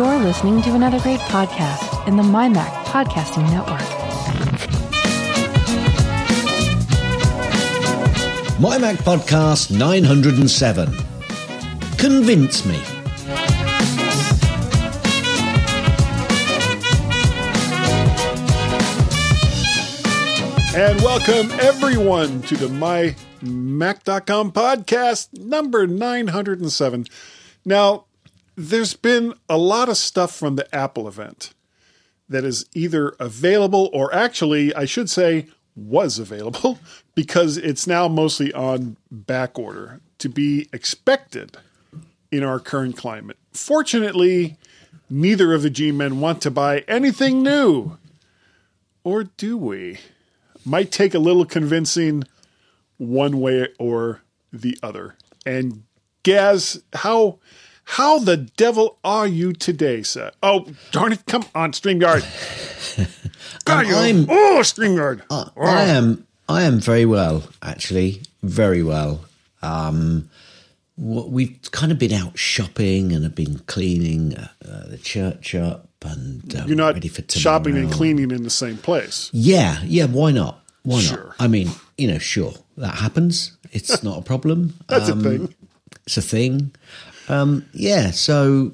You're listening to another great podcast in the MyMac Podcasting Network. MyMac Podcast 907. Convince me. And welcome everyone to the MyMac.com podcast number 907. Now, there's been a lot of stuff from the Apple event that is either available or actually, I should say, was available because it's now mostly on back order to be expected in our current climate. Fortunately, neither of the G men want to buy anything new. Or do we? Might take a little convincing one way or the other. And Gaz, how how the devil are you today, sir? Oh, darn it! Come on, StreamYard. God, you I'm- oh, StreamYard. I, I am I am very well, actually, very well. Um, we've kind of been out shopping and have been cleaning uh, uh, the church up and um, You're not ready for tomorrow. shopping and cleaning in the same place. Yeah, yeah. Why not? Why Sure. not? I mean, you know, sure that happens. It's not a problem. That's Um, a thing. It's a thing. Um, yeah. So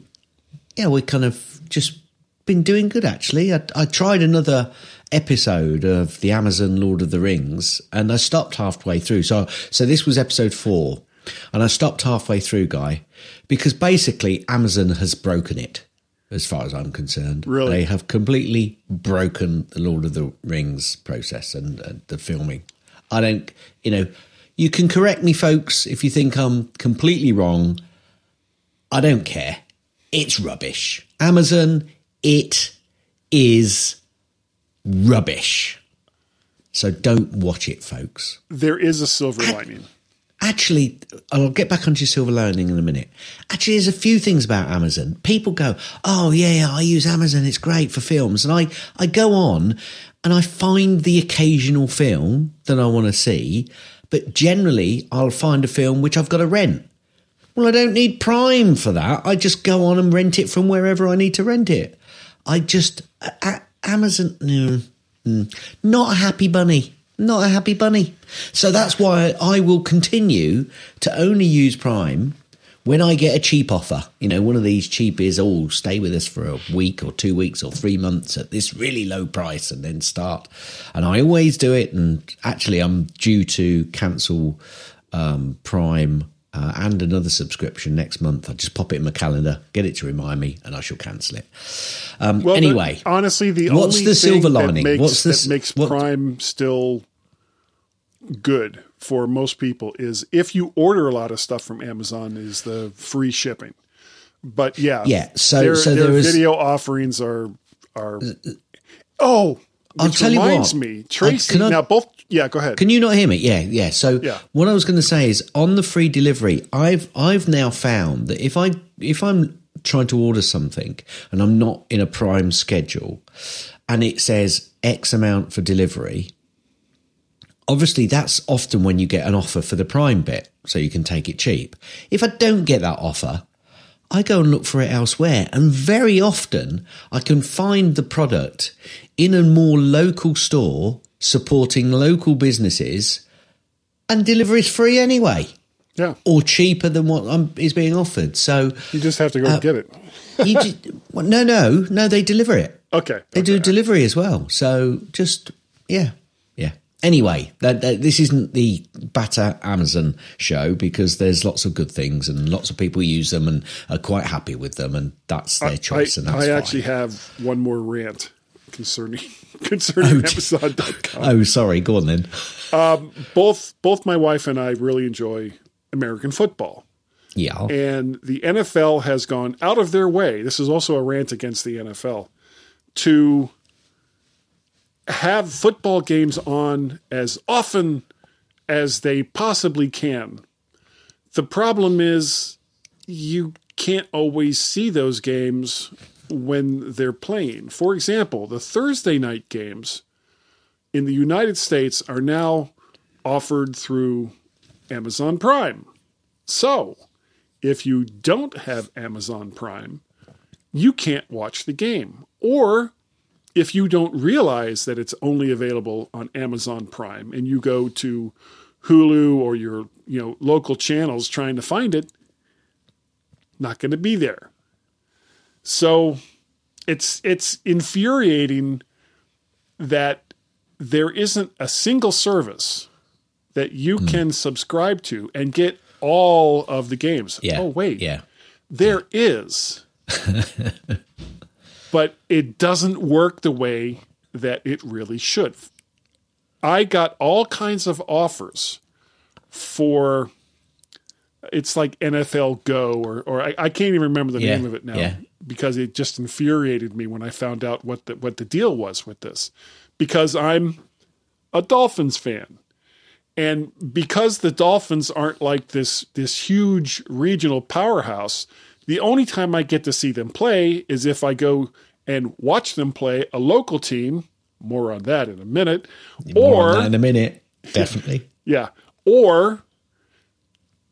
yeah, we kind of just been doing good actually. I, I tried another episode of the Amazon Lord of the Rings, and I stopped halfway through. So so this was episode four, and I stopped halfway through, guy, because basically Amazon has broken it. As far as I'm concerned, Really? they have completely broken the Lord of the Rings process and, and the filming. I don't, you know, you can correct me, folks, if you think I'm completely wrong. I don't care. It's rubbish. Amazon, it is rubbish. So don't watch it, folks. There is a silver lining. Actually, I'll get back onto your silver lining in a minute. Actually, there's a few things about Amazon. People go, "Oh yeah, yeah, I use Amazon. It's great for films." And I, I go on and I find the occasional film that I want to see, but generally, I'll find a film which I've got to rent. Well, I don't need Prime for that. I just go on and rent it from wherever I need to rent it. I just a- Amazon, no, mm, not a happy bunny, not a happy bunny. So that's why I will continue to only use Prime when I get a cheap offer. You know, one of these cheap is, oh, stay with us for a week or two weeks or three months at this really low price and then start. And I always do it. And actually, I'm due to cancel um, Prime uh, and another subscription next month. I just pop it in my calendar, get it to remind me, and I shall cancel it. Um, Well, anyway, the- honestly, the what's only the thing silver that lining? makes, What's that makes what- Prime still good for most people is if you order a lot of stuff from Amazon, is the free shipping. But yeah, Yeah, so- their, so their there is- video offerings are are. Oh, I'll tell you reminds what. me, Tracy. can I- now both. Yeah, go ahead. Can you not hear me? Yeah, yeah. So Yeah. what I was going to say is on the free delivery, I've I've now found that if I if I'm trying to order something and I'm not in a prime schedule and it says X amount for delivery, obviously that's often when you get an offer for the prime bit, so you can take it cheap. If I don't get that offer, I go and look for it elsewhere. And very often I can find the product in a more local store supporting local businesses and delivery is free anyway yeah, or cheaper than what um, is being offered. So you just have to go Uh, get it. you just, well, no, no, no, they deliver it. Okay, They do delivery as well. So just, yeah, yeah. Anyway, that, that, this isn't the Batter Amazon show because there's lots of good things and lots of people use them and are quite happy with them, and that's their choice. I, and that's I fine. actually have one more rant concerning concerning oh, Amazon.com. Oh, sorry. Go on then. Um, both both my wife and I really enjoy American football. Yeah. And the NFL has gone out of their way. This is also a rant against the NFL to have football games on as often as they possibly can. The problem is you can't always see those games when they're playing. For example, the Thursday night games in the United States are now offered through Amazon Prime. So, if you don't have Amazon Prime, you can't watch the game. Or if you don't realize that it's only available on Amazon Prime and you go to Hulu or your you know local channels trying to find it, not going to be there. So it's it's infuriating that there isn't a single service that you Hmm. can subscribe to and get all of the games. Yeah. Oh wait, Yeah. there is. but it doesn't work the way that it really should. I got all kinds of offers for it's like NFL Go or or I, I can't even remember the Yeah, name of it now yeah. Because it just infuriated me when I found out what the what the deal was with this. Because I'm a Dolphins fan. And because the Dolphins aren't like this this huge regional powerhouse, the only time I get to see them play is if I go and watch them play a local team. More on that in a minute. More on Or that in a minute. Definitely. yeah, or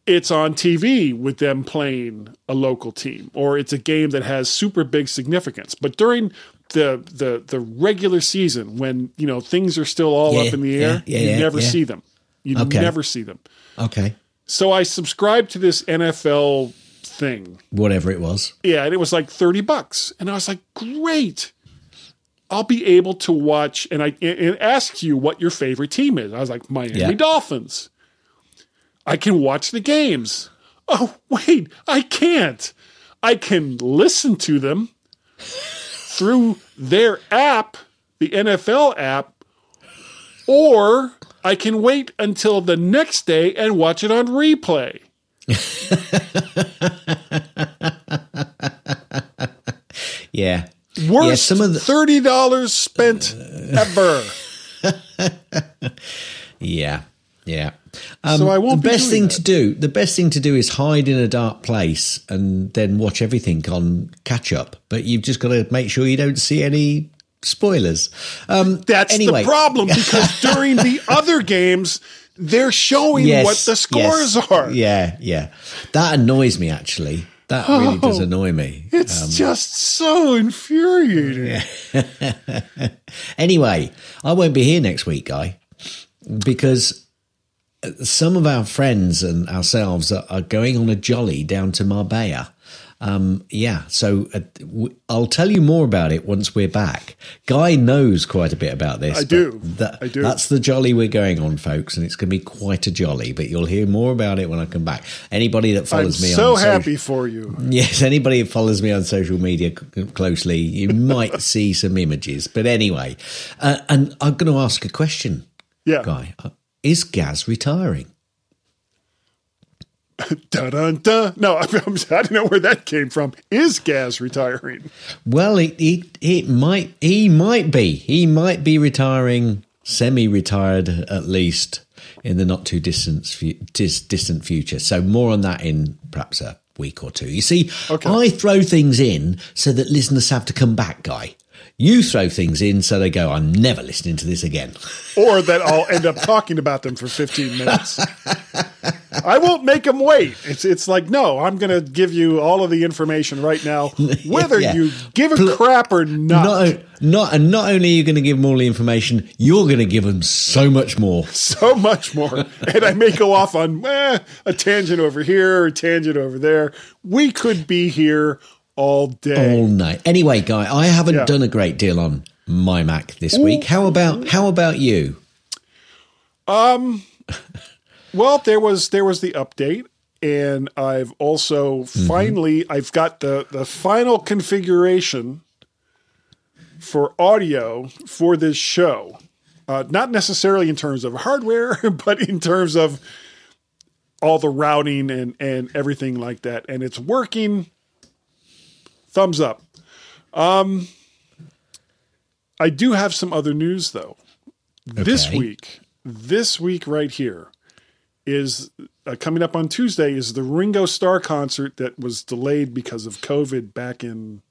it's on TV with them playing a local team, or it's a game that has super big significance. But during the the the regular season, when you know things are still all Yeah, up in the air, yeah, yeah, you never see them. You Okay. never see them. Okay. So I subscribed to this NFL thing. Whatever it was. Yeah, and it was like 30 bucks. And I was like, great. I'll be able to watch and I it asks you what your favorite team is. I was like, Miami. Dolphins. I can watch the games. Oh, wait, I can't. I can listen to them through their app, the NFL app, or I can wait until the next day and watch it on replay. Yeah. Worst Yeah, some of the- thirty dollars spent ever. Yeah. Yeah. Um, So I won't the best thing that. to do. The best thing to do is hide in a dark place and then watch everything on catch up. But you've just got to make sure you don't see any spoilers. Um, That's anyway, the problem because during the other games, they're showing Yes, what the scores yes. are. Yeah, yeah. That annoys me actually. That really does annoy me. It's just so infuriating. Anyway, I won't be here next week, guy, because some of our friends and ourselves are, are going on a jolly down to Marbella. Um, yeah, so uh, w- I'll tell you more about it once we're back. Guy knows quite a bit about this. I do. that- I do. That's the jolly we're going on, folks, and it's going to be quite a jolly. But you'll hear more about it when I come back. Anybody that I'm follows me, so on social- I'm so happy for you. Yes, anybody who follows me on social media c- closely, you might see some images. But anyway, uh, and I'm going to ask a question, Yeah. Guy. Is Gaz retiring? Dun dun dun. No, I'm, I don't know where that came from. Is Gaz retiring? Well, it, it, it might, he might be. He might be retiring, semi retired at least, in the not too distant, dis, distant future. So, more on that in perhaps a week or two. You see, Okay. I throw things in so that listeners have to come back, Guy. You throw things in so they go, I'm never listening to this again. Or that I'll end up talking about them for 15 minutes. I won't make them wait. It's it's like no, I'm going to give you all of the information right now, whether Yeah. you give a Pl- crap or not. Not, not, and not only are you going to give them all the information, you're going to give them so much more. so much more. And I may go off on eh, a tangent over here, a tangent over there. We could be here all day. all night. Anyway, guy, I haven't Yeah. done a great deal on my Mac this week. How about how about you? Um, well, there was there was the update, and I've also Mm-hmm. finally I've got the the final configuration for audio for this show. Uh, not necessarily in terms of hardware, but in terms of all the routing and and everything like that, and it's working. Thumbs up. Um, I do have some other news though. This week, this week right here is uh, coming up on Tuesday is the Ringo Starr concert that was delayed because of COVID back in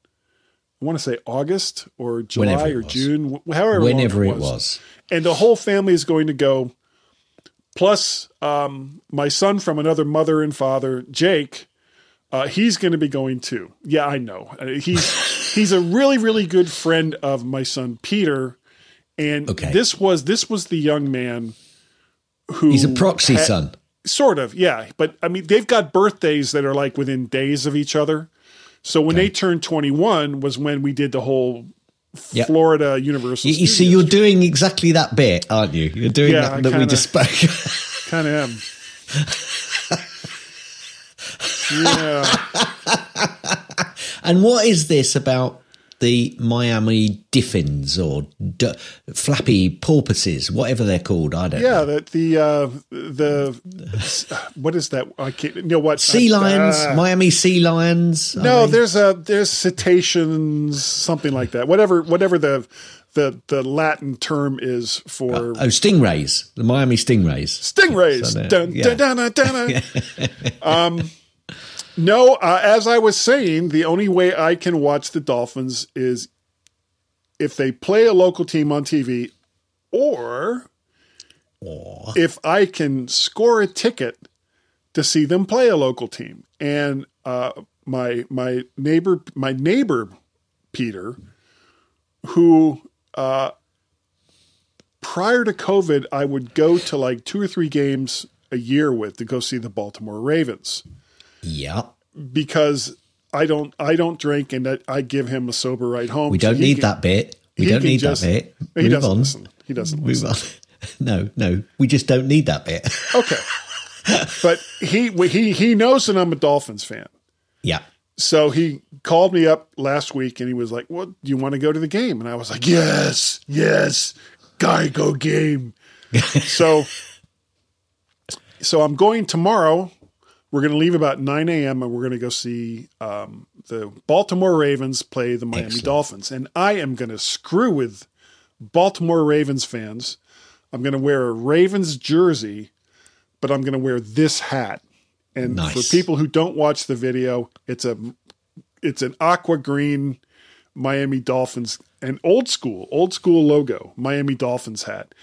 I want to say August or July or was. June, however Whenever it was. and the whole family is going to go. Plus, um, my son from another mother and father, Jake, Uh, he's going to be going too. Yeah, I know. Uh, he's he's a really really good friend of my son Peter, and Okay. this was this was the young man who He's a proxy had- son. Sort of, yeah. But I mean, they've got birthdays that are like within days of each other. So when they turned 21 was when we did the whole Yep. Florida Universal. You, you see, you're doing exactly that bit, aren't you? You're doing Yeah, that that we just spoke. kind of am. Yeah. and what is this about the Miami Diffins or d- flappy porpoises, whatever they're called? I don't know. Yeah, that the uh, the what is that? I can't. You know what? Sea lions, uh, Miami sea lions. no, there's a there's cetaceans, something like that. Whatever whatever the the the Latin term is for oh stingrays, the Miami stingrays. stingrays. So dun, yeah. dun, dun, dun, dun. um, no, uh, as I was saying, the only way I can watch the Dolphins is if they play a local team on TV, or if I can score a ticket to see them play a local team. And uh, my my neighbor, my neighbor Peter, who uh, prior to COVID, I would go to like two or three games a year with to go see the Baltimore Ravens Yeah, because I don't I don't drink and I, I give him a sober ride home. we don't he need can- that bit. We don't need just- that bit. He Move doesn't on. listen. He doesn't Move listen. on. No, no, we just don't need that bit. Okay, but he he he knows that I'm a Dolphins fan. yeah. So he called me up last week and he was like, "What? Do you want to go to the game?" And I was like, "Yes, yes, Geico game." so, so I'm going tomorrow. We're going to leave about 9 a.m. and we're going to go see um, the Baltimore Ravens play the Miami Excellent. Dolphins. And I am going to screw with Baltimore Ravens fans. I'm going to wear a Ravens jersey, but I'm going to wear this hat. And Nice. for people who don't watch the video, it's a it's an aqua green Miami Dolphins an old school old school logo Miami Dolphins hat.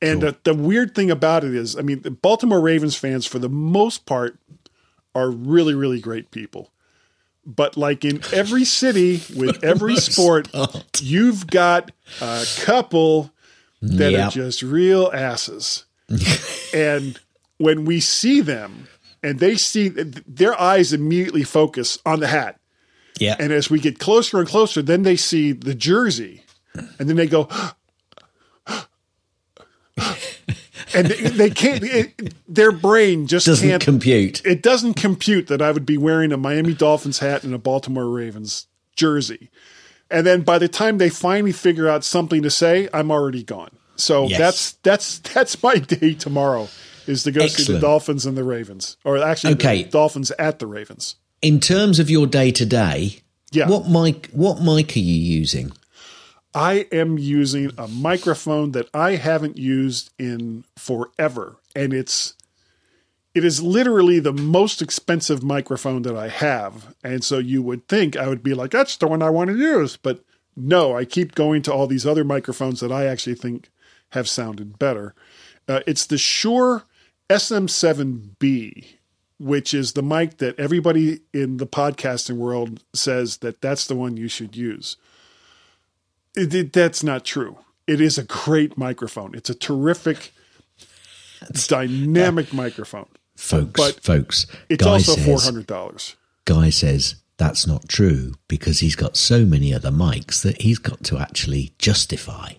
And the, the weird thing about it is, I mean, the Baltimore Ravens fans for the most part are really really great people. But like in every city with every sport, part. you've got a couple that Yep. are just real asses. and when we see them and they see their eyes immediately focus on the hat. Yeah. And as we get closer and closer, then they see the jersey and then they go, and they, they can't, it, their brain just Doesn't can't compute. it doesn't compute that I would be wearing a Miami Dolphins hat and a Baltimore Ravens jersey. And then by the time they finally figure out something to say, I'm already gone. So Yes. that's that's that's my day tomorrow is to go see the Dolphins and the Ravens. Or actually Okay. the Dolphins at the Ravens. In terms of your day to day, Yeah. what mic what mic are you using? I am using a microphone that I haven't used in forever. And it's it is literally the most expensive microphone that I have. And so you would think I would be like, that's the one I want to use. But no, I keep going to all these other microphones that I actually think have sounded better. Uh, it's the Shure SM7B, which is the mic that everybody in the podcasting world says that that's the one you should use. It, it- that's not true. It is a great microphone. It's a terrific, dynamic microphone. Folks, But folks. It's Guy also four hundred dollars. Guy says that's not true because he's got so many other mics that he's got to actually justify.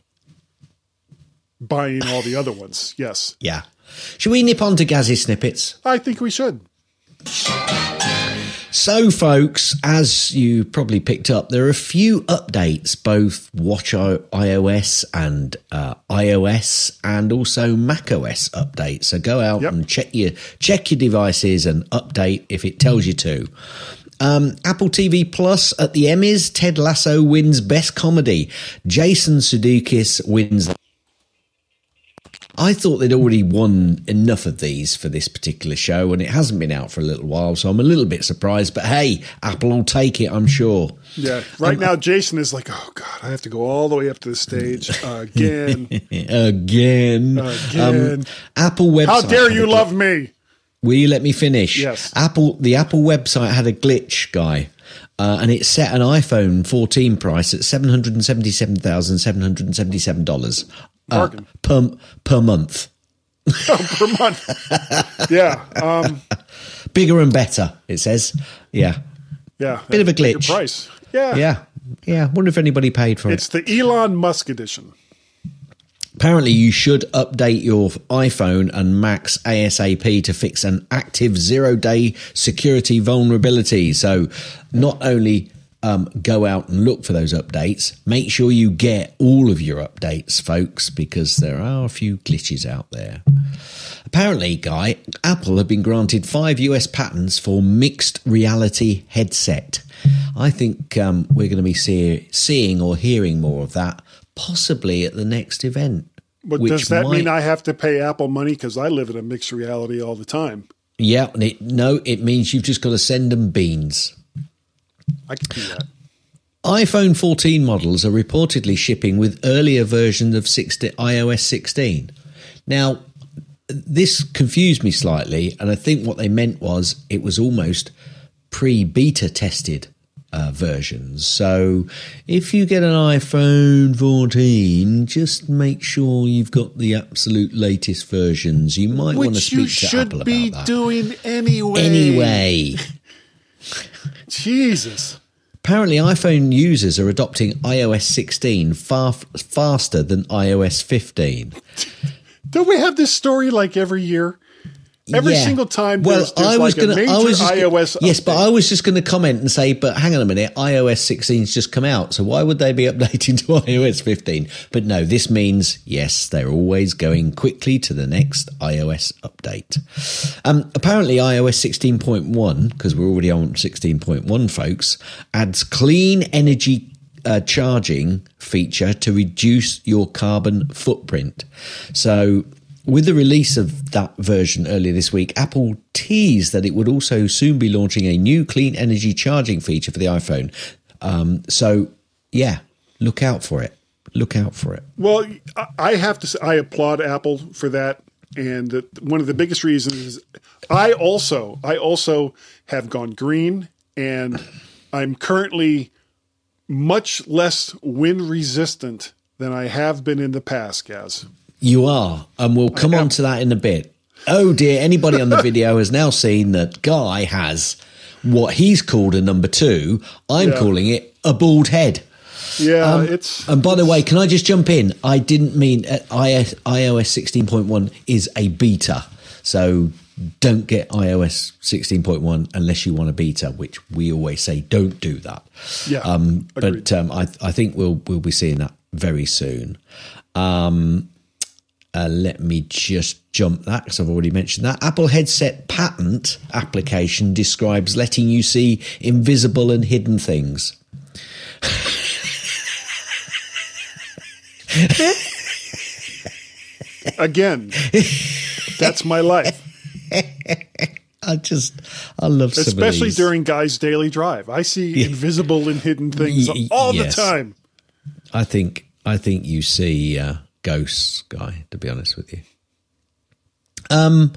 Buying all the other ones, yes, Yeah. Should we nip on to Gazzy snippets? I think we should. So, folks, as you probably picked up, there are a few updates, both Watch iOS and uh, iOS, and also macOS updates. So go out Yep. and check your check your devices and update if it tells you to. Um, Apple TV Plus at the Emmys, Ted Lasso wins Best Comedy. Jason Sudeikis wins. I thought they'd already won enough of these for this particular show, and it hasn't been out for a little while, so I'm a little bit surprised. But hey, Apple will take it, I'm sure. Yeah, right now Jason is like, oh god, I have to go all the way up to the stage again. Again. Again. Um, Apple website. How dare you love me? Will you let me finish? Yes. Apple, the Apple website had a glitch, guy, uh, and it set an iPhone 14 price at seven hundred and seventy-seven thousand seven hundred and seventy-seven dollars uh, per per month. per month. yeah, um, Bigger and better, it says. Yeah, yeah. Bit of a glitch. price. Yeah, yeah, yeah. Wonder if anybody paid for it. It's the Elon Musk edition. Apparently, you should update your iPhone and Macs ASAP to fix an active zero day security vulnerability. So, not only um, go out and look for those updates, make sure you get all of your updates, folks, because there are a few glitches out there. Apparently, Guy, Apple have been granted five US patents for mixed reality headset. I think um, we're going to be see- seeing or hearing more of that, possibly at the next event. But does that might- mean I have to pay Apple money because I live in a mixed reality all the time? Yeah, it, no, it means you've just got to send them beans. I can do that. iPhone 14 models are reportedly shipping with earlier versions of 60, iOS 16. Now, this confused me slightly, and I think what they meant was it was almost pre beta tested uh, versions. So if you get an iPhone 14, just make sure you've got the absolute latest versions. You might want to speak to Apple about that. Should be doing anyway. Anyway. Jesus. Apparently, iPhone users are adopting iOS 16 far faster than iOS 15. Don't we have this story like every year? Every Yeah. single time Well, I was like gonna, a major I was just iOS yes, but. I was just going to comment and say, but hang on a minute, iOS 16's just come out, so why would they be updating to iOS 15? But no, this means yes, they're always going quickly to the next iOS update. Um, apparently, iOS 16.1, because we're already on 16.1, folks, adds clean energy uh, charging feature to reduce your carbon footprint. So, with the release of that version earlier this week, Apple teased that it would also soon be launching a new clean energy charging feature for the iPhone. Um, so, yeah, look out for it. Look out for it. Well, I- have to say, I applaud Apple for that. And one of the biggest reasons is I also, I also have gone green and I'm currently much less wind resistant than I have been in the past, Gaz. You are, and we'll come on to that in a bit. Oh dear, anybody on the video has now seen that Guy has what he's called a number two. I'm Yeah. calling it a bald head. Yeah, Um, it's And by the way, can I just jump in? I didn't mean uh, iOS, iOS 16.1 is a beta. So don't get iOS 16.1 unless you want a beta, which we always say don't do that. Yeah, Um, but um, I, I think we'll we'll be seeing that very soon. Um, uh, let me just jump that because I've already mentioned that. Apple headset patent application describes letting you see invisible and hidden things. again. that's my life, I just, I love especially during Guy's daily drive. I see invisible and hidden things all yes. the time. I think, I think you see uh, ghosts, guy. To be honest with you, um,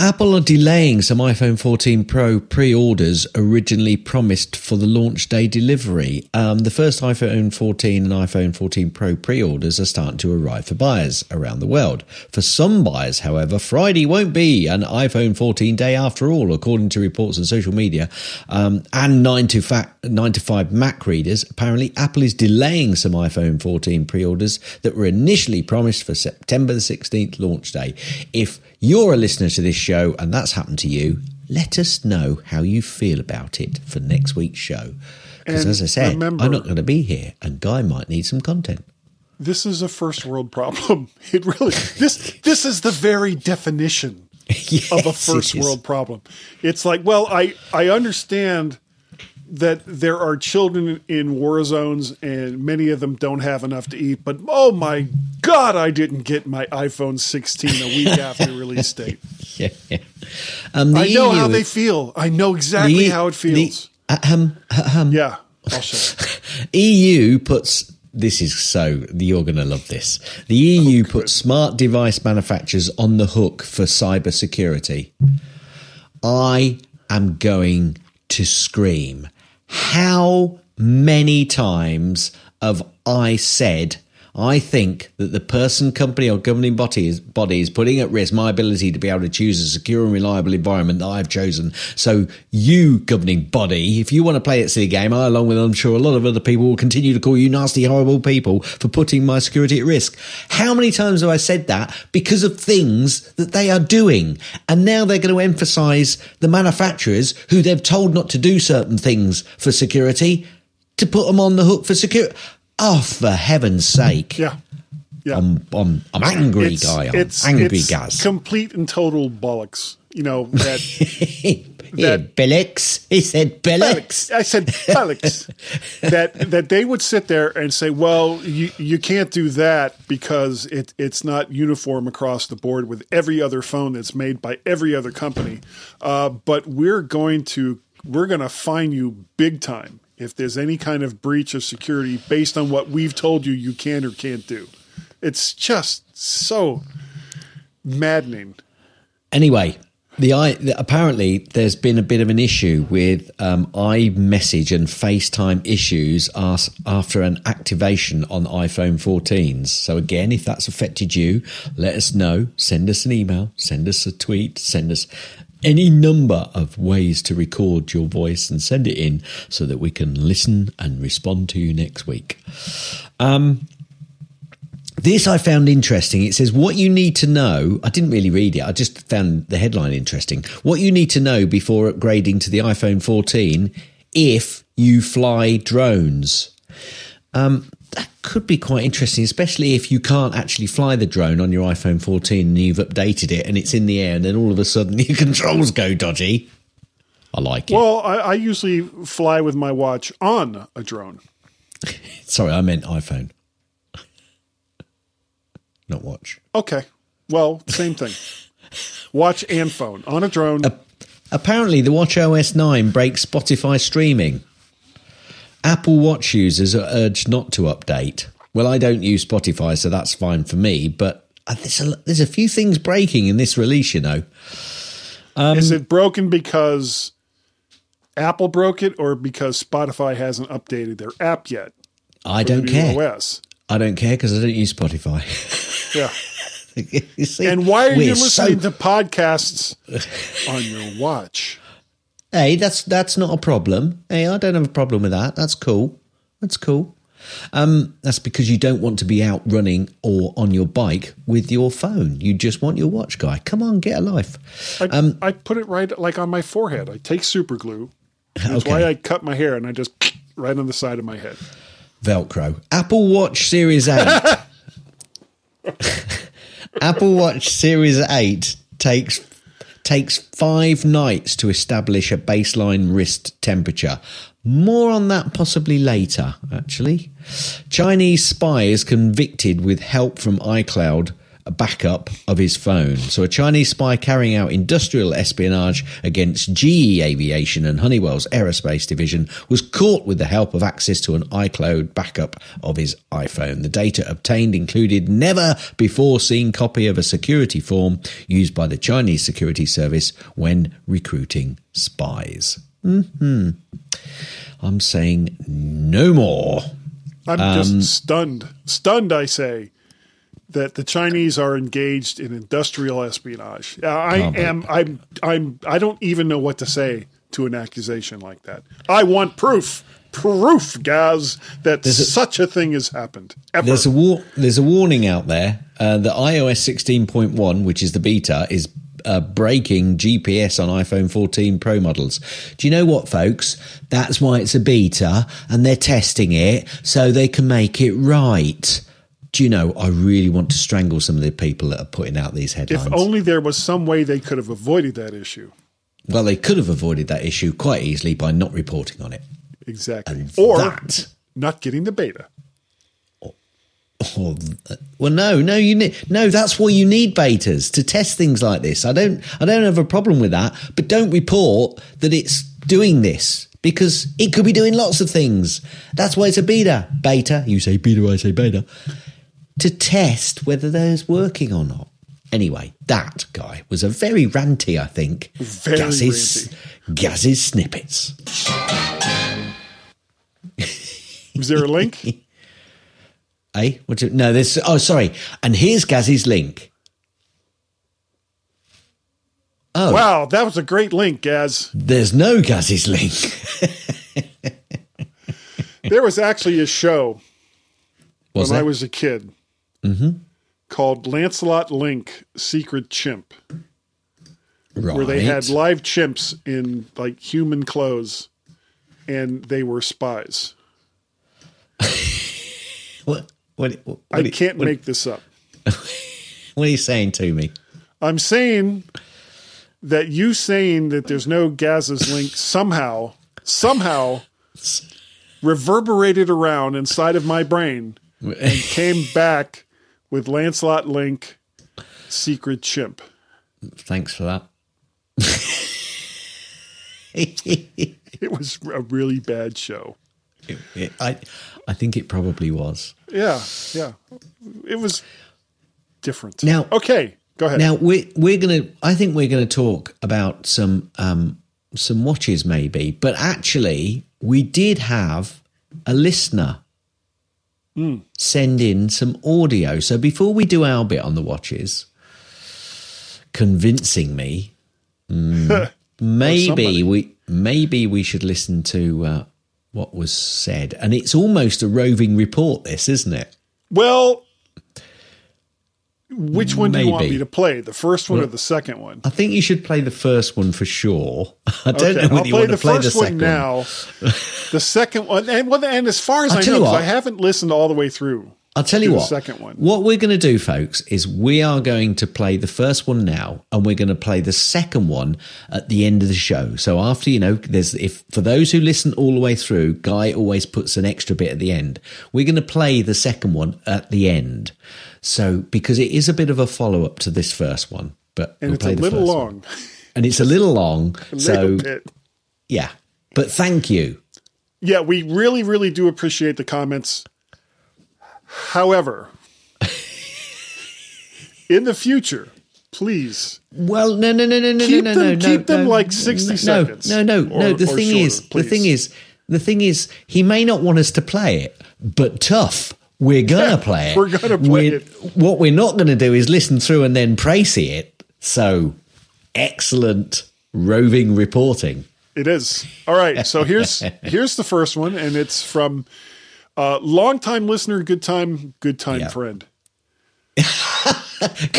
Apple are delaying some iPhone 14 Pro pre-orders originally promised for the launch day delivery. Um, the first iPhone 14 and iPhone 14 Pro pre-orders are starting to arrive for buyers around the world. For some buyers, however, Friday won't be an iPhone 14 day after all, according to reports on social media um, and 9 to, fa- 9 to 5 Mac readers. Apparently, Apple is delaying some iPhone 14 pre-orders that were initially promised for September the 16th launch day. If you're a listener to this show and that's happened to you, let us know how you feel about it for next week's show. Because as I said, remember- I'm not going to be here and Guy might need some content. This is a first world problem. It really this this is the very definition Yes, of a first world problem. It's like, well, I I understand that there are children in war zones and many of them don't have enough to eat, but oh my god, I didn't get my iPhone 16 a week after release date. Yeah, yeah. Um, the I know how EU they feel. I know exactly the- how it feels. The, uh, um, um, yeah, I'll up. EU puts this is so you're going to love this. The EU put smart device manufacturers on the hook for cyber security. I am going to scream. How many times have I said I think that the person, company, or governing body is, body is putting at risk my ability to be able to choose a secure and reliable environment that I've chosen. So, you, governing body, if you want to play that silly game, I, along with I'm sure a lot of other people, will continue to call you nasty, horrible people for putting my security at risk. How many times have I said that? Because of things that they are doing. And now they're going to emphasize the manufacturers who they've told not to do certain things for security to put them on the hook for security. Oh, for heaven's sake! Yeah, yeah. I'm, I'm, I'm angry, it's, guy. I'm it's, angry, it's Gaz. Complete and total bollocks. You know that. that- Billix. He said Billix. I said Alex. that that they would sit there and say, "Well, you you can't do that because it it's not uniform across the board with every other phone that's made by every other company." Uh, but we're going to we're going to fine you big time if there's any kind of breach of security based on what we've told you you can or can't do. It's just so maddening. Anyway, the i the, apparently there's been a bit of an issue with um, iMessage and FaceTime issues as, after an activation on iPhone 14s. So again, if that's affected you, let us know. Send us an email, send us a tweet, send us any number of ways to record your voice and send it in so that we can listen and respond to you next week. Um, this I found interesting. It says what you need to know. I didn't really read it. I just found the headline interesting. What you need to know before upgrading to the iPhone 14 if you fly drones. Um, that could be quite interesting, especially if you can't actually fly the drone on your iPhone 14 and you've updated it and it's in the air and then all of a sudden your controls go dodgy. I like it. Well, I, I usually fly with my watch on a drone. Sorry, I meant iPhone. Not watch. Okay. Well, same thing. Watch and phone on a drone. Apparently, the watchOS 9 breaks Spotify streaming. Apple Watch users are urged not to update. Well, I don't use Spotify, so that's fine for me, but uh, there's a, there's a few things breaking in this release, you know. Um, Is it broken because Apple broke it or because Spotify hasn't updated their app yet? I don't care. OS? I don't care because I don't use Spotify. Yeah. see, And why are you listening so- to podcasts on your watch? Hey, that's that's not a problem. Hey, I don't have a problem with that. That's cool. That's cool. Um, that's because you don't want to be out running or on your bike with your phone. You just want your watch, guy. Come on, get a life. I, Um, I put it right like on my forehead. I take super glue. That's Okay. why I cut my hair and I just right on the side of my head. Velcro. Apple Watch Series 8. Apple Watch Series 8 takes takes 5 nights to establish a baseline wrist temperature. More on that possibly later, actually. Chinese spy is convicted with help from iCloud a backup of his phone. So, a Chinese spy carrying out industrial espionage against GE Aviation and Honeywell's aerospace division was caught with the help of access to an iCloud backup of his iPhone. The data obtained included never before seen copy of a security form used by the Chinese security service when recruiting spies. Mm-hmm. I'm saying no more. I'm Um, just stunned. Stunned, I say, that the Chinese are engaged in industrial espionage. I Oh, am. I'm. I'm. I don't even know what to say to an accusation like that. I want proof. Proof, guys, that a- such a thing has happened. Ever. There's a war- there's a warning out there uh, that iOS 16.1, which is the beta, is uh, breaking GPS on iPhone 14 Pro models. Do you know what, folks? That's why it's a beta, and they're testing it so they can make it right. Do you know? I really want to strangle some of the people that are putting out these headlines. if only there was some way they could have avoided that issue. well, they could have avoided that issue quite easily by not reporting on it. Exactly. or that- not getting the beta. Oh, oh well, no, no, you need no. That's why you need betas to test things like this. I don't, I don't have a problem with that, but don't report that it's doing this. because it could be doing lots of things. That's why it's a beta. Beta, you say beta, I say beta, to test whether there's working or not. Anyway, that guy was a very ranty, I think. Very Gaz's, Gaz's snippets. Is there a link? Eh? What no, there's. Oh, sorry. And here's Gaz's link. Oh, wow, that was a great link, Gaz. there's no Gaz's link. There was actually a show Was when I was a kid Mm-hmm. called Lancelot Link Secret Chimp, right. where they had live chimps in like human clothes and they were spies. What? What? what, I can't what- make this up. What are you saying to me? I'm saying that you saying that there's no Gaz's link somehow, somehow reverberated around inside of my brain and came back with Lancelot Link Secret Chimp. Thanks for that. It was a really bad show. I, I think it probably was. Yeah, yeah. It was different. Now- okay, go ahead. Now we're we're gonna. I think we're gonna talk about some um some watches maybe, but actually we did have a listener send in some audio. So before we do our bit on the watches, convincing me, mm, maybe we maybe we should listen to uh, what was said, and it's almost a roving report. This isn't it? well, which one do you want me to play? The first one or the second one? I think you should play the first one for sure. I don't Okay, know whether I'll you want to play the first one second now. the second one, and well, and as far as I'll I know, you 'cause what. I haven't listened all the way through. I'll tell you what. second one. What we're going to do, folks, is we are going to play the first one now, and we're going to play the second one at the end of the show. So after you know, there's if for those who listen all the way through, Guy always puts an extra bit at the end. We're going to play the second one at the end. So because it is a bit of a follow up to this first one, but And we'll it's play a the little first long, one. and it's a little long. a so little bit. yeah, but thank you. Yeah, we really, really do appreciate the comments. However, in the future, please Well, no, no, no, no, no, Keep no, them- no, no, keep them no, like 60 no, seconds No, no, no. or- The thing shorter, is, the thing is, the thing is, he may not want us to play it, but tough. We're gonna Yeah, play it. we're gonna play We're- it. What we're not going to do is listen through and then praise it. So, excellent roving reporting. It is. All right. So here's here's the first one, and it's from uh, longtime listener, good time, good time Yeah. friend.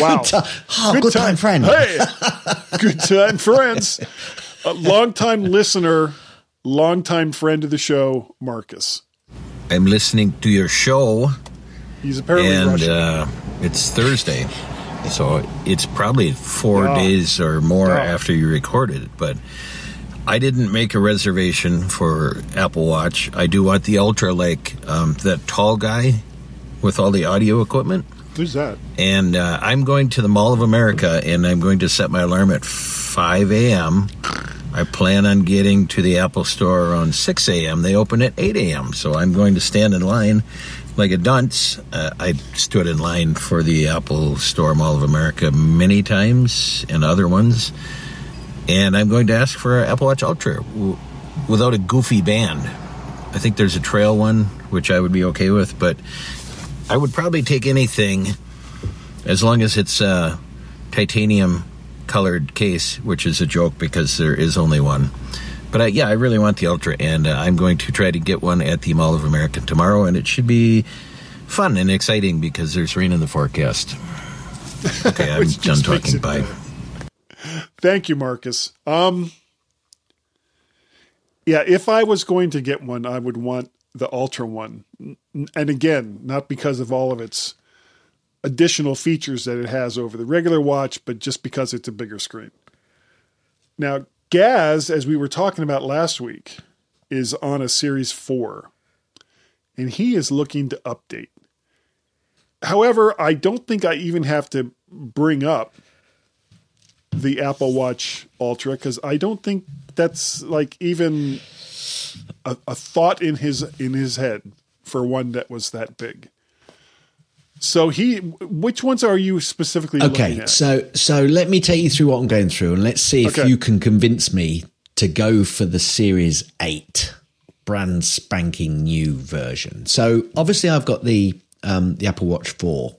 wow. Ti- oh, good, time, friend. Hey, good time friends. A longtime listener, longtime friend of the show, Marcus. I'm listening to your show, He's apparently and uh, it's Thursday, so it's probably four Yeah. days or more Yeah. after you recorded it. But I didn't make a reservation for Apple Watch. I do want the Ultra, like um, that tall guy with all the audio equipment. Who's that? And uh, I'm going to the Mall of America, and I'm going to set my alarm at 5 a.m. I plan on getting to the Apple store around 6 a.m. They open at 8 a.m., so I'm going to stand in line like a dunce. Uh, I stood in line for the Apple Store Mall of America many times and other ones, and I'm going to ask for an Apple Watch Ultra w- without a goofy band. I think there's a trail one, which I would be okay with, but I would probably take anything as long as it's a titanium colored case, which is a joke because there is only one. But I, yeah, I really want the Ultra, and uh, I'm going to try to get one at the Mall of America tomorrow, and it should be fun and exciting because there's rain in the forecast. Okay, I'm done talking. Bye. better. Thank you, Marcus. Um, yeah, if I was going to get one, I would want the Ultra one. And again, not because of all of its additional features that it has over the regular watch, but just because it's a bigger screen. Now, Gaz, as we were talking about last week, is on a Series 4, and he is looking to update. However, I don't think I even have to bring up the Apple Watch Ultra because I don't think that's like even a, a thought in his in his head for one that was that big. So he, which ones are you specifically looking Okay, so so let me take you through what I'm going through, and let's see if Okay. you can convince me to go for the Series Eight, brand spanking new version. So obviously, I've got the um, the Apple Watch Four,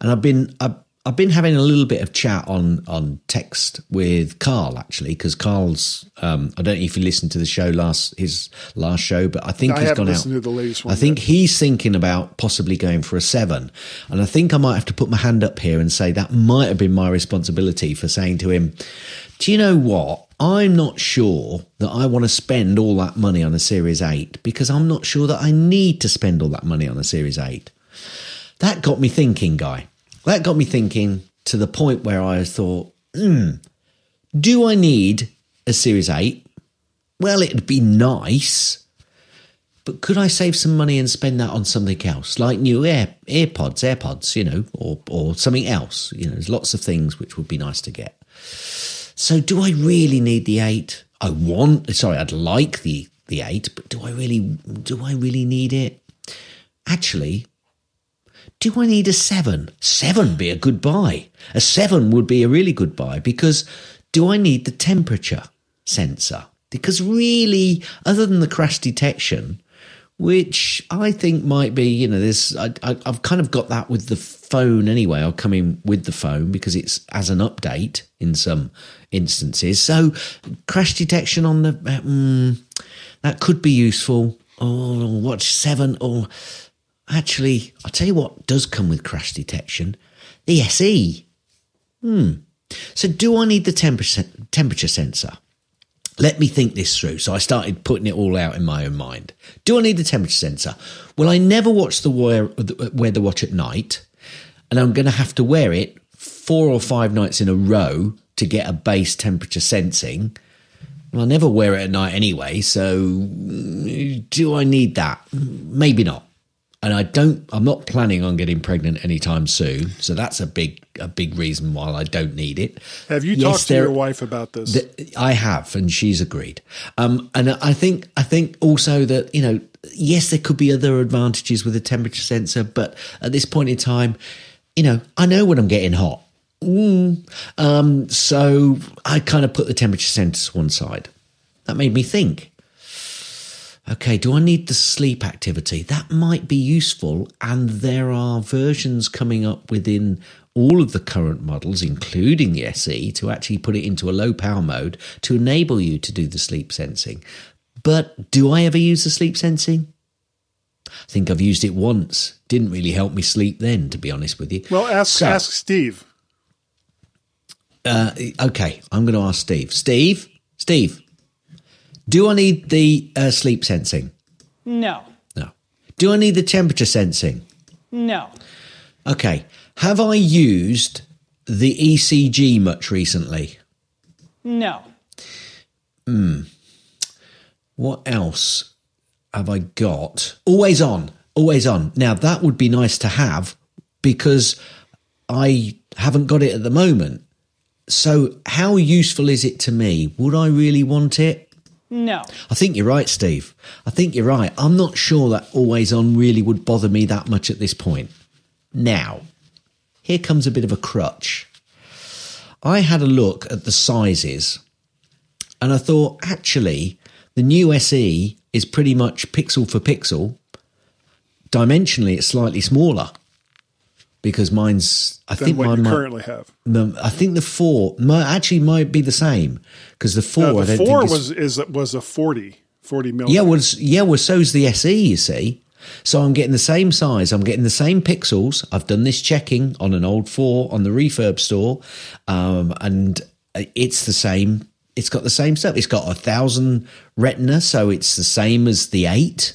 and I've been I've, I've been having a little bit of chat on on text with Carl actually because Carl's um, I don't know if you listened to the show last his last show, but I think I he's gone out. to the latest one I think yet. he's thinking about possibly going for a seven. And I think I might have to put my hand up here and say that might have been my responsibility for saying to him, Do you know what? I'm not sure that I want to spend all that money on a Series 8 because I'm not sure that I need to spend all that money on a Series 8. That got me thinking, Guy. That got me thinking to the point where I thought, hmm, do I need a Series 8? Well, it'd be nice. But could I save some money and spend that on something else, like new Air AirPods, AirPods, you know, or or something else? You know, there's lots of things which would be nice to get. So, do I really need the eight? I want. Sorry, I'd like the the eight, but do I really? Do I really need it? Actually, do I need a seven? Seven be a good buy. A seven would be a really good buy because do I need the temperature sensor? Because really, other than the crash detection, which I think might be, you know, this I, I've kind of got that with the phone anyway. I'll come in with the phone because it's as an update in some instances. So crash detection on the mm, that could be useful. Oh, watch seven or actually, I'll tell you what does come with crash detection: the SE. Hmm. So do I need the temperature temperature sensor? Let me think this through. So I started putting it all out in my own mind. Do I need the temperature sensor? Well, I never watch the the watch at night, and I'm going to have to wear it four or five nights in a row to get a base temperature sensing. I never wear it at night anyway, so mm, do I need that? Maybe not. And I don't. I'm not planning on getting pregnant anytime soon, so that's a big, a big reason why I don't need it. Have you Yes, talked to there- your wife about this? Th- I have, and she's agreed. Um, and I think I think also that you know, yes, there could be other advantages with a temperature sensor, but at this point in time, you know, I know when I'm getting hot. Mm. Um, so I kind of put the temperature sensor to one side. That made me think. Okay, do I need the sleep activity? That might be useful, and there are versions coming up within all of the current models, including the SE, to actually put it into a low power mode to enable you to do the sleep sensing. But do I ever use the sleep sensing? I think I've used it once. Didn't really help me sleep then, to be honest with you. well, ask So- ask Steve. Uh, okay, I'm going to ask Steve. Steve, Steve, do I need the uh, sleep sensing? No. No. Do I need the temperature sensing? No. Okay. Have I used the ECG much recently? No. Hmm. What else have I got? Always on. Always on. Now, that would be nice to have because I haven't got it at the moment. So, how useful is it to me? Would I really want it? No. I think you're right, Steve. I think you're right. I'm not sure that always on really would bother me that much at this point. Now, here comes a bit of a crutch. I had a look at the sizes and I thought actually the new SE is pretty much pixel for pixel. Dimensionally, it's slightly smaller because mine's, I think mine might, currently have. the- I think the four might, actually might be the same because the four, No, the four was is was a 40, 40 yeah, was yeah, well, so's the SE, you see. So I'm getting the same size. I'm getting the same pixels. I've done this checking on an old four on the refurb store, um, and it's the same. It's got the same stuff. It's got a thousand retina, so it's the same as the eight.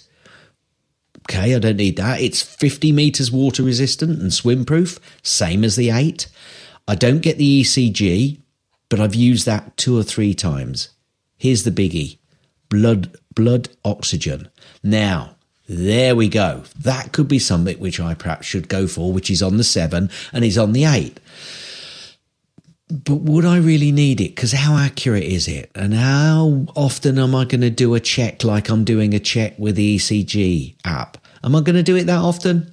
Okay, I don't need that. It's 50 meters water resistant and swim proof, same as the eight. I don't get the ECG, but I've used that two or three times. Here's the biggie blood blood oxygen. Now, there we go. That could be something which I perhaps should go for, which is on the seven and is on the eight. But would I really need it? Because how accurate is it? And how often am I going to do a check like I'm doing a check with the ECG app? Am I going to do it that often?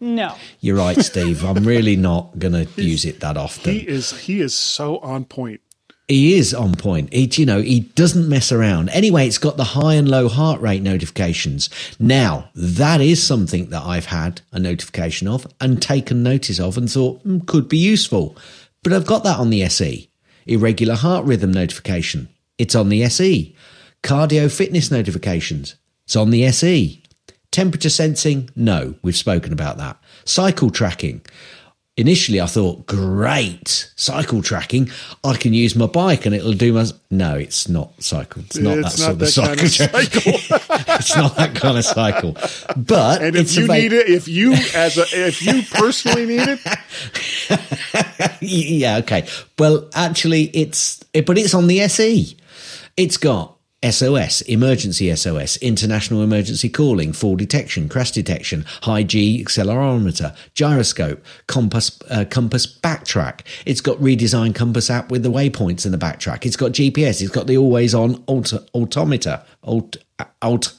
No. You're right, Steve. I'm really not going to use it that often. He is he is so on point. He is on point. He, you know, he doesn't mess around. Anyway, it's got the high and low heart rate notifications. Now, that is something that I've had a notification of and taken notice of and thought "Hmm, could be useful. But I've got that on the SE. Irregular heart rhythm notification. It's on the SE. Cardio fitness notifications. It's on the SE. Temperature sensing? No, we've spoken about that. Cycle tracking. Initially, I thought, great, cycle tracking. I can use my bike and it'll do my. No, it's not cycle. It's not It's that not sort of cycle. kind of cycle. it's not that kind of cycle. But And if you need it, if you as a if you personally need it, yeah, okay. Well, actually, it's it, but it's on the SE. It's got SOS, emergency SOS, international emergency calling, fall detection, crash detection, high G accelerometer, gyroscope, compass, uh, compass backtrack. It's got redesigned compass app with the waypoints in the backtrack. It's got GPS. It's got the always on alt, altimeter, alt, alt, alt,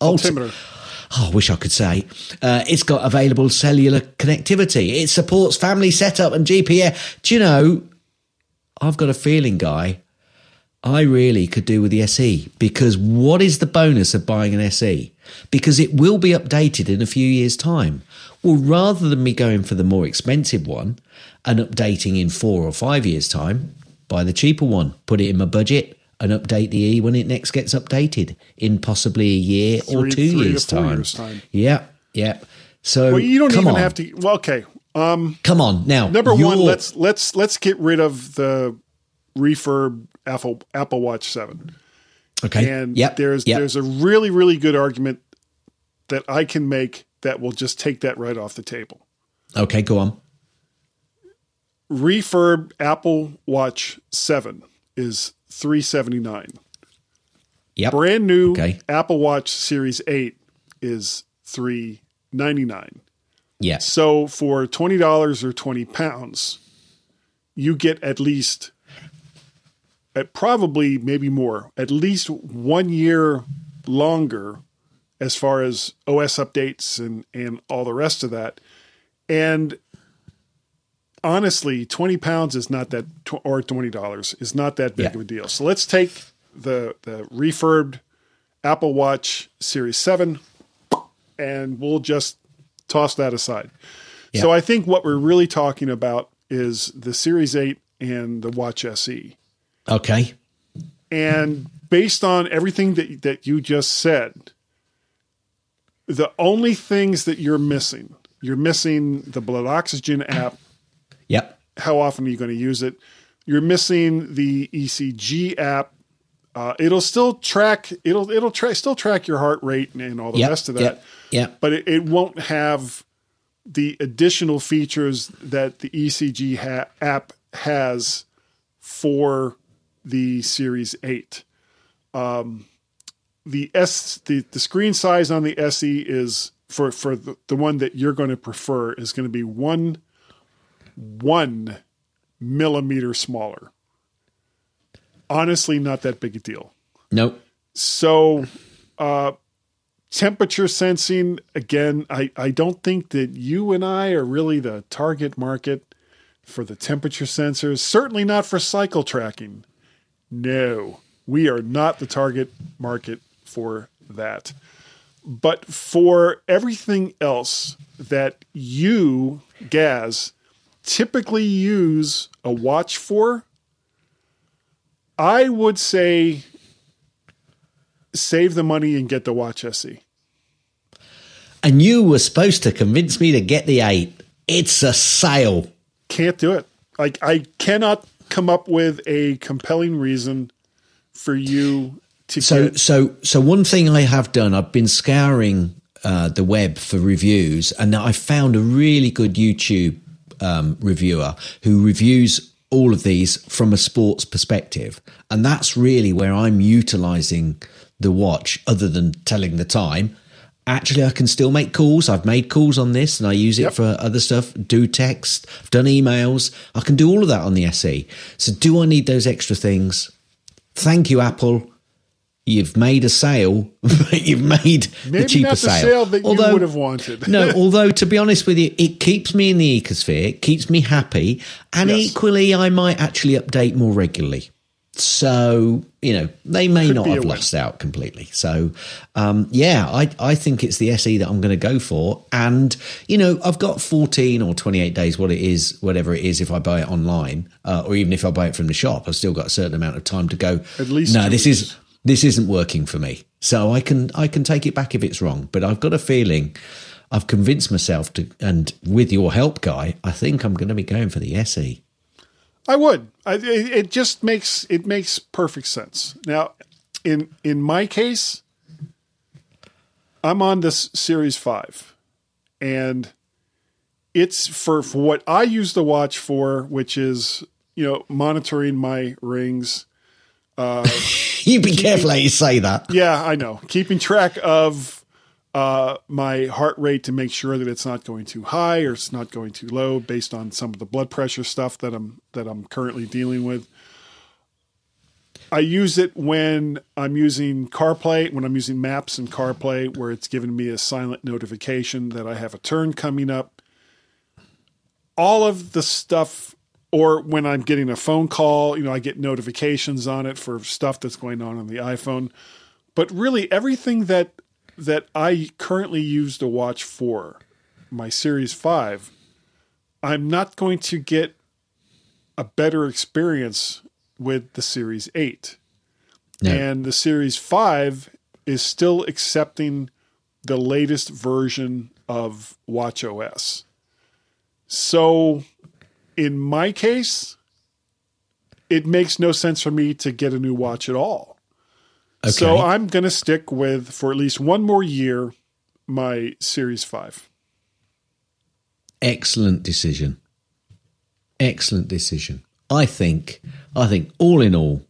altimeter. Oh, I wish I could say. Uh, it's got available cellular connectivity. It supports family setup and GPS. Do you know, I've got a feeling, Guy, I really could do with the SE because what is the bonus of buying an SE? Because it will be updated in a few years' time. Well, rather than me going for the more expensive one and updating in four or five years' time, buy the cheaper one, put it in my budget, and update the E when it next gets updated in possibly a year or two years' time. years' time. Yeah, yeah. So well, you don't even on. have to. Well, okay. Um, Come on now. number one, let's let's let's get rid of the refurb Apple Apple Watch Seven. okay. And yep. there's yep. there's a really really good argument that I can make that will just take that right off the table. okay. Go on. Refurb Apple Watch 7 is 379. Yep. Brand new Okay. Apple Watch Series 8 is 399. Yes. So for $20 or 20 pounds, you get at least probably maybe more, at least 1 year longer as far as OS updates and and all the rest of that. And honestly, 20 pounds is not that or $20 is not that big Yeah. of a deal. So let's take the the refurbed Apple Watch Series 7 and we'll just toss that aside. So I think what we're really talking about is the Series 8 and the Watch SE. Okay. And based on everything that that you just said, the only things that you're missing, you're missing the blood oxygen app. Yep. How often are you going to use it? You're missing the ECG app. Uh, it'll still track. It'll it'll tra- still track your heart rate and, and all the Yep. rest of that. Yep. Yep. But it, it won't have the additional features that the ECG ha- app has for the Series 8. Um, the S the, the screen size on the SE is for for the, the one that you're going to prefer is going to be one one millimeter smaller. Honestly, not that big a deal. Nope. So, uh, temperature sensing again. I I don't think that you and I are really the target market for the temperature sensors. Certainly not for cycle tracking. No, we are not the target market for that. But for everything else that you, Gaz, typically use a watch for, I would say save the money and get the Watch SE. And you were supposed to convince me to get the eight. It's a sale. Can't do it. Like I cannot come up with a compelling reason for you to So, get. so, so one thing I have done, I've been scouring uh, the web for reviews, and I found a really good YouTube um, reviewer who reviews all of these from a sports perspective, and that's really where I'm utilizing the watch, other than telling the time. Actually I can still make calls. I've made calls on this and I use it Yep. for other stuff, do text, I've done emails. I can do all of that on the SE. So do I need those extra things? Thank you, Apple. You've made a sale, but you've made Maybe the cheaper the sale that you would have wanted. no, although to be honest with you, it keeps me in the ecosphere, it keeps me happy, and Yes. equally, I might actually update more regularly. So you know, they may Could not have lost out completely. So um, yeah, I I think it's the SE that I'm going to go for, and you know, I've got 14 or 28 days, what it is, whatever it is, if I buy it online, uh, or even if I buy it from the shop, I've still got a certain amount of time to go. At least no, this weeks. is this isn't working for me. So I can I can take it back if it's wrong, but I've got a feeling I've convinced myself to, and with your help, guy, I think I'm going to be going for the. SE. I would. I, it, it just makes it makes perfect sense. Now, in in my case, I'm on this Series Five, and it's for, for what I use the watch for, which is you know monitoring my rings. Uh, You be careful how you say that. Yeah, I know. Keeping track of uh, my heart rate to make sure that it's not going too high or it's not going too low, based on some of the blood pressure stuff that I'm that I'm currently dealing with. I use it when I'm using CarPlay, when I'm using Maps and CarPlay, where it's giving me a silent notification that I have a turn coming up. All of the stuff, or when I'm getting a phone call, you know, I get notifications on it for stuff that's going on on the iPhone. But really, everything that that I currently use the watch for, my Series Five, I'm not going to get a better experience with the Series 8. No. And the Series 5 is still accepting the latest version of watchOS. So, in my case, it makes no sense for me to get a new watch at all. So, I'm going to stick with, for at least one more year, my Series 5. Excellent decision. Excellent decision. I think. I think all in all,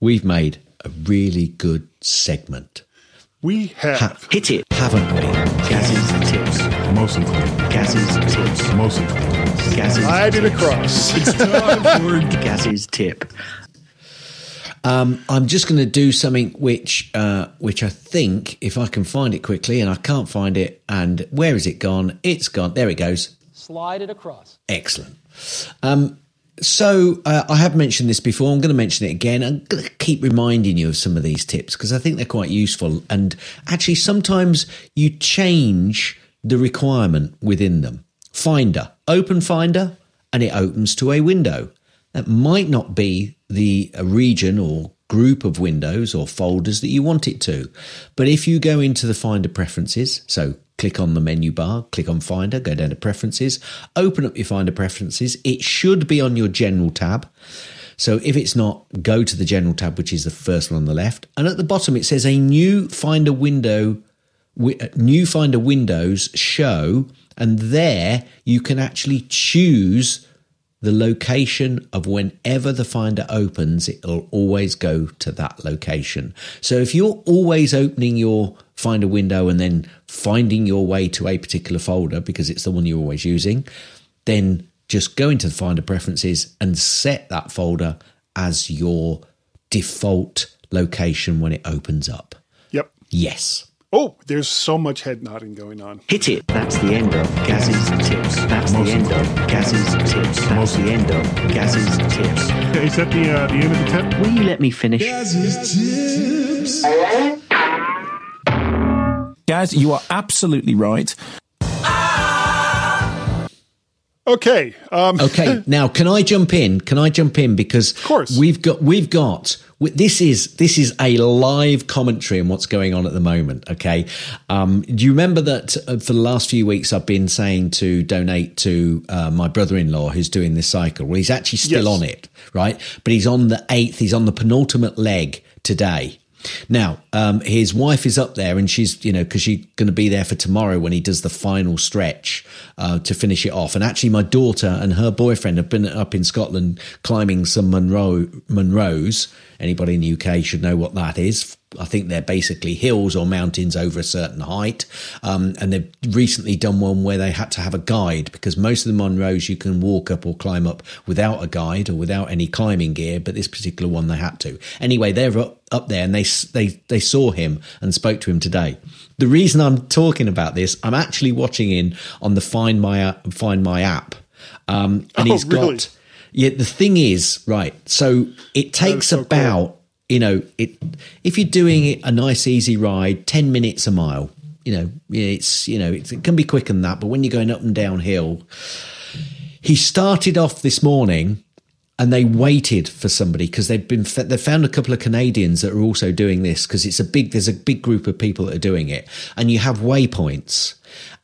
we've made a really good segment, We have. Hit it. haven't we? Gaz's tips. Mostly Gaz's tips. Mostly Gaz's I did across. It's time for Gaz's tip. Um, I'm just going to do something which, uh, which I think, if I can find it quickly, and I can't find it, and where is it gone? It's gone. There it goes. Slide it across. Excellent. Um, so uh, I have mentioned this before. I'm going to mention it again. I'm going to keep reminding you of some of these tips because I think they're quite useful. And actually, sometimes you change the requirement within them. Finder, open Finder, and it opens to a window. That might not be the uh, region or group of windows or folders that you want it to. But if you go into the Finder preferences, so click on the menu bar, click on Finder, go down to Preferences, open up your Finder preferences. It should be on your General tab. So if it's not, go to the General tab, which is the first one on the left. And at the bottom, it says a new Finder window uh, new finder windows show and there you can actually choose the location of whenever the finder opens it'll always go to that location. So if you're always opening your finder window and then finding your way to a particular folder because it's the one you're always using then just go into the finder preferences and set that folder as your default location when it opens up. Yep. yes Oh, there's so much head nodding going on. Hit it. That's the end of Gaz's tips. That's the end of Gaz's tips. That's the end of Gaz's tips. Is that the uh, the end of the tip? Will you let me finish? Cassie's tips. Guys, you are absolutely right. Okay. Um, Okay, now can I jump in? Can I jump in because of course. we've got we've got w- this is this is a live commentary on what's going on at the moment. Okay, um, do you remember that uh, for the last few weeks I've been saying to donate to uh, my brother-in-law who's doing this cycle? Well, he's actually still Yes. on it, right? But he's on the eighth. He's on the penultimate leg today. Now, um, his wife is up there, and she's you know because she's going to be there for tomorrow when he does the final stretch uh, to finish it off. And actually, my daughter and her boyfriend have been up in Scotland climbing some Munro Munros. Anybody in the UK should know what that is. I think they're basically hills or mountains over a certain height. Um, and they've recently done one where they had to have a guide because most of the Munros you can walk up or climb up without a guide or without any climbing gear, but this particular one they had to. Anyway, they're up, up there and they, they, they saw him and spoke to him today. The reason I'm talking about this, I'm actually watching in on the Find My, Find My app. Um, and Oh, he's really? got, yeah, the thing is, right. So it takes so cool. You know, it if you're doing it a nice easy ride, ten minutes a mile. You know, it's you know it's, it can be quicker than that, but when you're going up and downhill, he started off this morning and they waited for somebody because they've been they found a couple of Canadians that are also doing this because it's a big there's a big group of people that are doing it and you have waypoints.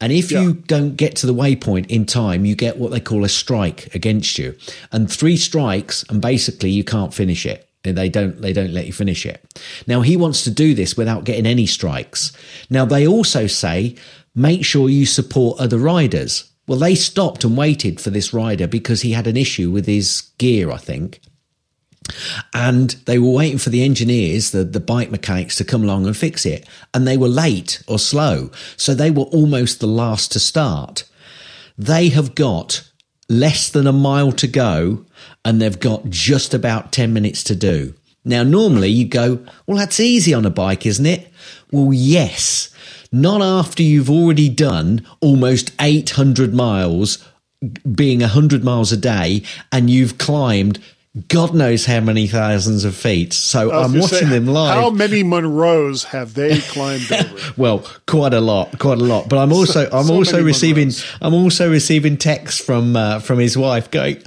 And if you don't get to the waypoint in time you get what they call a strike against you. And three strikes and basically you can't finish it they don't they don't let you finish it now he wants to do this without getting any strikes now they also say make sure you support other riders well, they stopped and waited for this rider because he had an issue with his gear, I think. And they were waiting for the engineers, the, the bike mechanics, to come along and fix it. And they were late or slow. So they were almost the last to start. They have got less than a mile to go and they've got just about 10 minutes to do. Now, normally you go, well, that's easy on a bike, isn't it? Well, yes. Not after you've already done almost 800 miles, being 100 miles a day, and you've climbed God knows how many thousands of feet. So I'm watching say, them live. How many Munros have they climbed over? Well, quite a lot, quite a lot. But I'm also, I'm so also receiving, Munros. I'm also receiving texts from uh, from his wife going,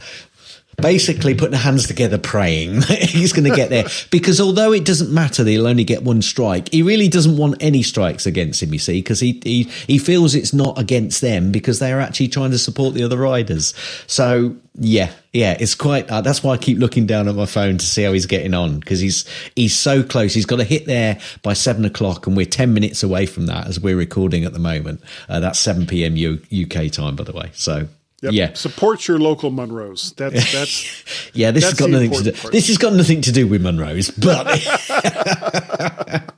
basically putting her hands together, praying that he's going to get there. Because although it doesn't matter, that he'll only get one strike. He really doesn't want any strikes against him. You see, because he he he feels it's not against them because they are actually trying to support the other riders. So yeah, yeah, it's quite. Uh, that's why I keep looking down at my phone to see how he's getting on because he's he's so close. He's got to hit there by seven o'clock, and we're ten minutes away from that as we're recording at the moment. Uh, that's seven p.m. U- UK time, by the way. So. Yep. Yeah, Support your local Munros. That's that's yeah. This has That's got nothing to do. part. This has got nothing to do with Munro's, but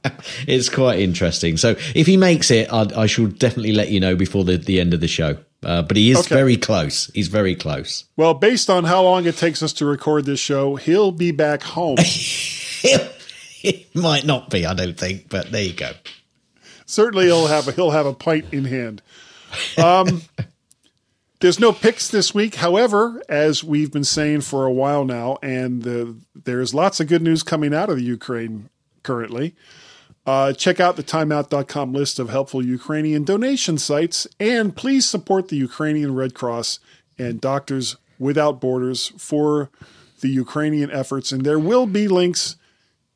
it's quite interesting. So if he makes it, I, I shall definitely let you know before the, the end of the show. Uh, but he is Okay. very close. He's very close. well, based on how long it takes us to record this show, he'll be back home. it might not be, I don't think, but there you go. Certainly, he'll have a, he'll have a pint in hand. Um, there's no picks this week. However, as we've been saying for a while now, and the, there's lots of good news coming out of the Ukraine currently. Uh, check out the timeout.com list of helpful Ukrainian donation sites, and please support the Ukrainian Red Cross and Doctors Without Borders for the Ukrainian efforts. And there will be links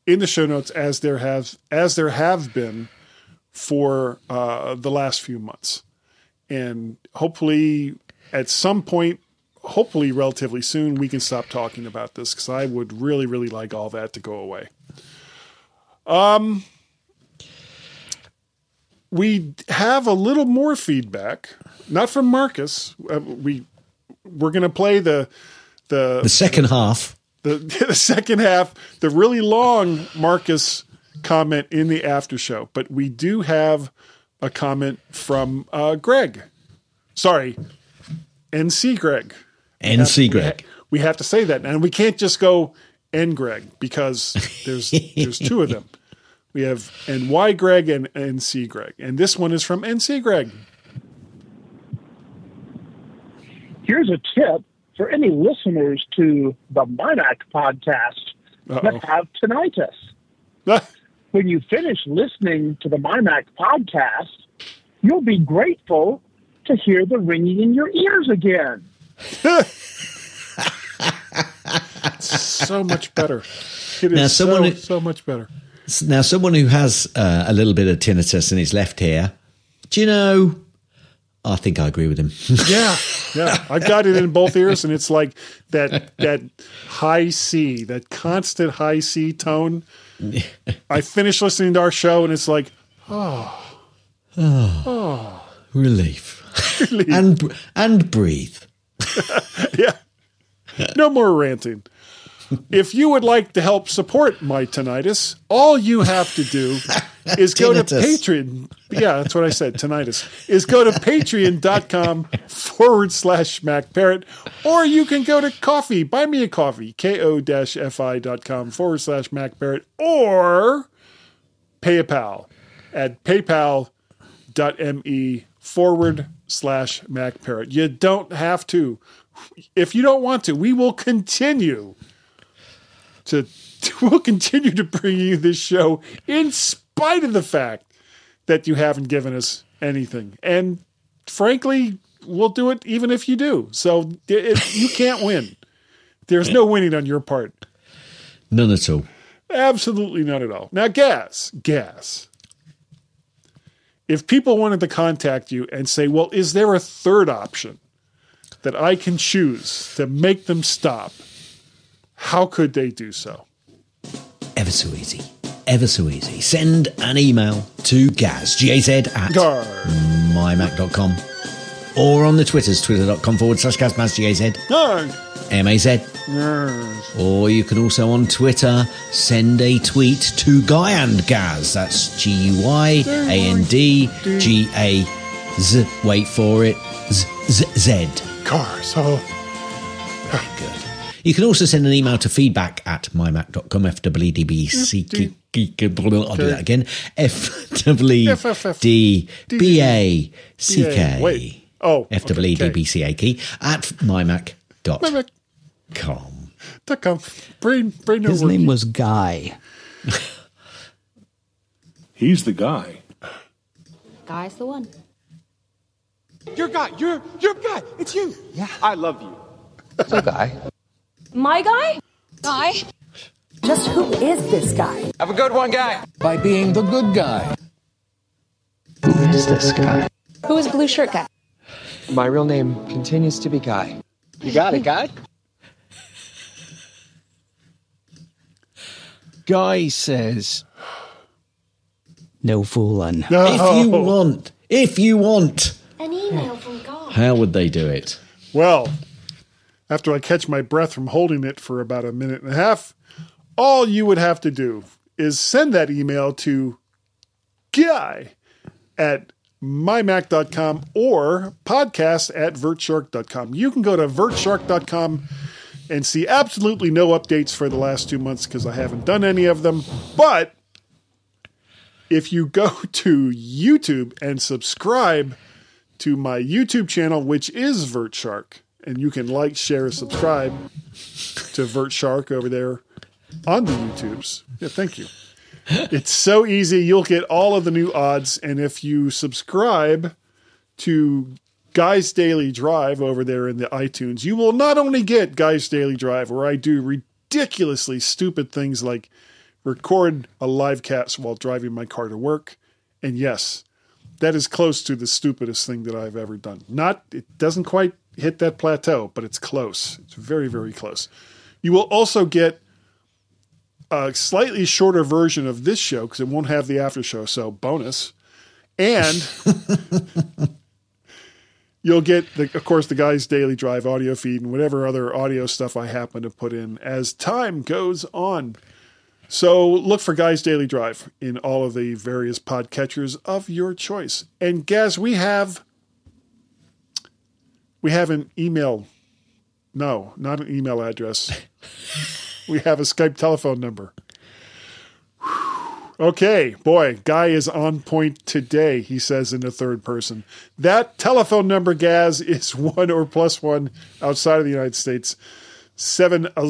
in the show notes as there have as there have been for uh, the last few months. And hopefully, at some point, hopefully relatively soon, we can stop talking about this because I would really, really like all that to go away. Um, we have a little more feedback, not from Marcus. Uh, we we're going to play the the The second half. the, the second half, the really long Marcus comment in the after show. But we do have a comment from uh, Greg. Sorry, NC Greg. NC We ha- Greg. We have to say that, and we can't just go N Greg because there's there's two of them. We have NY Greg and NC Greg, and this one is from NC Greg. here's a tip for any listeners to the MyMac podcast Uh-oh. that have tinnitus. When you finish listening to the MyMac podcast, you'll be grateful to hear the ringing in your ears again. so much better. It is Now, someone so, who- so much better. Now, someone who has uh, a little bit of tinnitus in his left ear, do you know? I think I agree with him. Yeah, yeah. I've got it in both ears, and it's like that that high C, that constant high C tone. I finish listening to our show, and it's like, oh, oh Relief. and and breathe. yeah, no more ranting. if you would like to help support my tinnitus, all you have to do is go to. Patreon. Yeah, that's what I said. Tinnitus is go to patreon.com forward slash MacParrot, or you can go to coffee, buy me a coffee, ko-fi.com forward slash MacParrot, or PayPal at paypal.me forward slash MacParrot. You don't have to. If you don't want to, we will continue to we'll continue to bring you this show in spite of the fact that you haven't given us anything. And frankly, we'll do it even if you do. So it, you can't win. There's no winning on your part. None at all. Absolutely none at all. Now, Gaz, Gaz. If people wanted to contact you and say, well, is there a third option that I can choose to make them stop? How could they do so? Ever so easy. Ever so easy. Send an email to Gaz, G-A-Z, at Gar. mymac.com or on the Twitters, twitter.com forward slash G-A-Z, Gar. M-A-Z. Or you can also on Twitter send a tweet to Guy and Gaz. That's G U Y A N D G A Z. Wait for it. Z Z Z. Car. So Good. You can also send an email to feedback at mymac.com. F W D B C K. I'll do that again. F W D B A C K. Wait. Oh, F W D B C A K at mymac.com. My Mac. Dot com. Brain, brain His name was Guy. He's the guy. Guy's the one. Your guy, you're your guy. It's you. Yeah. I love you. So Guy. My guy? Guy? Just who is this guy? Have a good one, guy. By being the good guy. Who is this guy? Who is blue shirt guy? My real name continues to be Guy. You got it, guy. Guy says, No fooling. If you want, if you want, An email from God. how would they do it? Well, after I catch my breath from holding it for about a minute and a half, all you would have to do is send that email to guy at mymac.com or podcast at vertshark.com. You can go to vertshark.com and see absolutely no updates for the last two months because I haven't done any of them. But if you go to YouTube and subscribe to my YouTube channel, which is VertShark, and you can like, share, subscribe to VertShark over there on the YouTubes. Yeah, thank you. It's so easy. You'll get all of the new odds, and if you subscribe to Guy's Daily Drive over there in the iTunes, you will not only get Guy's Daily Drive, where I do ridiculously stupid things like record a live cast while driving my car to work, and yes, that is close to the stupidest thing that I've ever done. Not, it doesn't quite hit that plateau, but it's close. It's very, very close. You will also get a slightly shorter version of this show because it won't have the after show, so bonus. And you'll get, the, of course, the guy's daily drive audio feed and whatever other audio stuff I happen to put in as time goes on. So look for Guys Daily Drive in all of the various podcatchers of your choice. And Gaz, we have we have an email. No, not an email address. we have a Skype telephone number. Okay, boy, Guy is on point today, he says in the third person. That telephone number, Gaz, is one or plus one outside of the United States. 703 uh,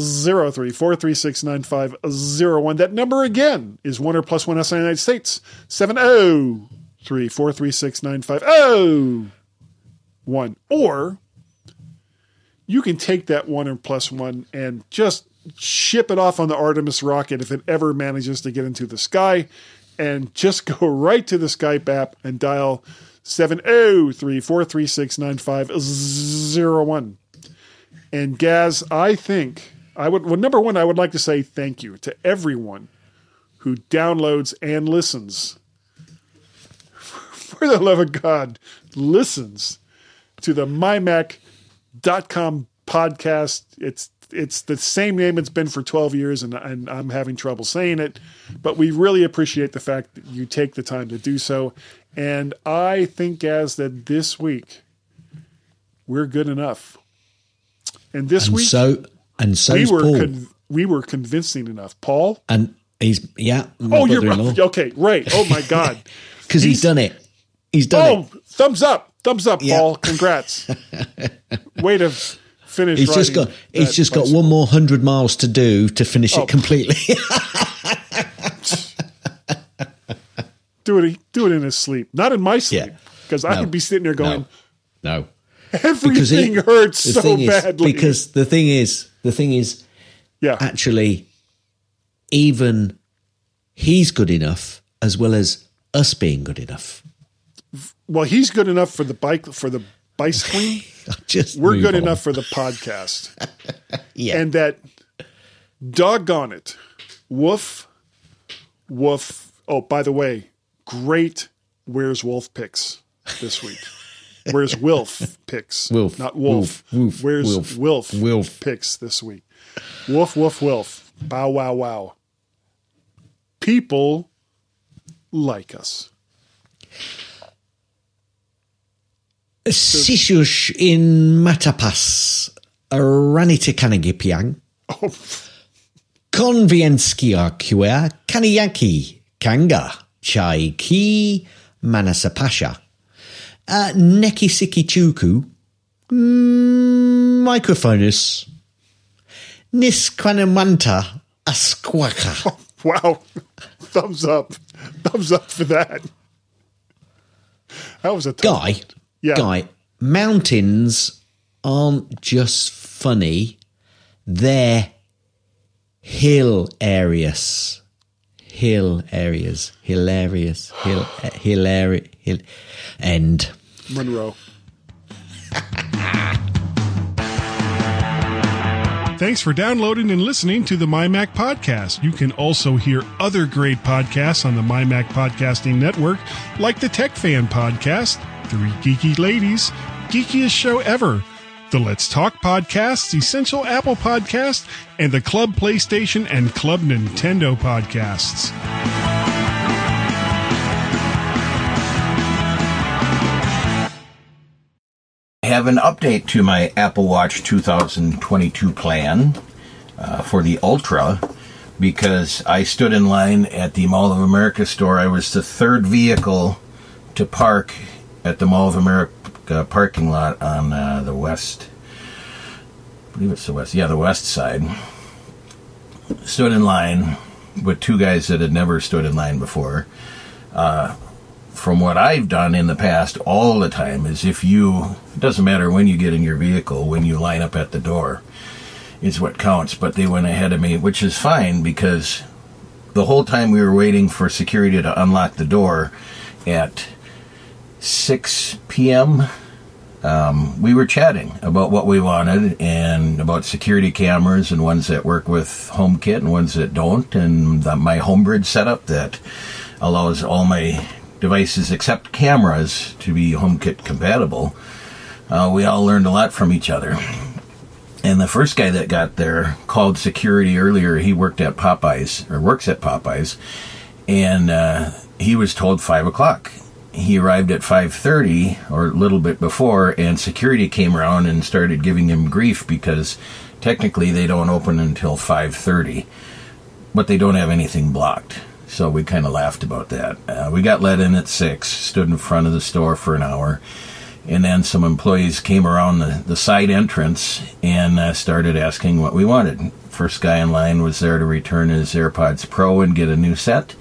436 9501. That number again is one or plus one outside the United States. 703 436 9501. Or you can take that one or plus one and just ship it off on the Artemis rocket if it ever manages to get into the sky and just go right to the Skype app and dial 703 436 9501. And Gaz, I think I would. Well, number one, I would like to say thank you to everyone who downloads and listens. For the love of God, listens to the mymac.com podcast. It's it's the same name it's been for 12 years, and, and I'm having trouble saying it. But we really appreciate the fact that you take the time to do so. And I think, as that this week, we're good enough. And this and week, so and so we were con- we were convincing enough. Paul. and he's yeah. Oh, you're brother-in-law. okay. Right. Oh my God. because he's, done it. He's done oh, it. oh, thumbs up, thumbs up, Yeah. Paul. Congrats. Way to finish. He's just got he's just got one more hundred miles to do to finish Oh. it completely. do it. Do it in his sleep, not in my sleep, Yeah. because I No. could be sitting there going, no, everything he- hurts so thing is- badly. because the thing is, the thing is, yeah, actually, even he's good enough as well as us being good enough. well, he's good enough for the bike for the bicycling. Just We're good on. enough for the podcast. Yeah. and that doggone it, woof, woof. Oh, by the way, great. Where's Wolf picks this week? Where's Wilf picks? Wilf, not Wolf. Wolf, Wolf, Where's Wilf, Wilf? Wilf. picks this week. Wolf, woof, Wilf. Bow, wow, wow. People like us. Sishush in Matapas, Ranita Kanagipiang, Oh, Konvienskia Kua, Kaniyaki, Kanga, Chai Ki, Manasapasha, uh, Neki Siki Chuku, mm, Microphonus, Niskwanamanta, Asquaka. wow. Thumbs up. Thumbs up for that. That was a tough Guy, Yeah. Guy, mountains aren't just funny, they're hill areas. Hill areas. Hilarious. Hill, eh, hilarious. Hill, end. Munro. Thanks for downloading and listening to the MyMac Podcast. You can also hear other great podcasts on the MyMac Podcasting Network, like the Tech Fan Podcast, Three Geeky Ladies, Geekiest Show Ever, the Let's Talk Podcast, Essential Apple Podcast, and the Club PlayStation and Club Nintendo Podcasts. I have an update to my Apple Watch 2022 plan uh, for the Ultra because I stood in line at the Mall of America store. I was the third vehicle to park at the Mall of America parking lot on uh, the west. I believe it's the west. Yeah, the west side. Stood in line with two guys that had never stood in line before. Uh, from what I've done in the past all the time is if you it doesn't matter when you get in your vehicle when you line up at the door is what counts but they went ahead of me which is fine because the whole time we were waiting for security to unlock the door at 6 p.m um, we were chatting about what we wanted and about security cameras and ones that work with HomeKit and ones that don't, and the, my homebridge setup that allows all my devices except cameras to be HomeKit compatible. Uh, we all learned a lot from each other. And the first guy that got there called security earlier. He worked at Popeyes or works at Popeyes, and uh, he was told five o'clock he arrived at 5.30 or a little bit before and security came around and started giving him grief because technically they don't open until 5.30 but they don't have anything blocked. So we kind of laughed about that. Uh, we got let in at 6 stood in front of the store for an hour and then some employees came around the, the side entrance and uh, started asking what we wanted. First guy in line was there to return his airpods pro and get a new set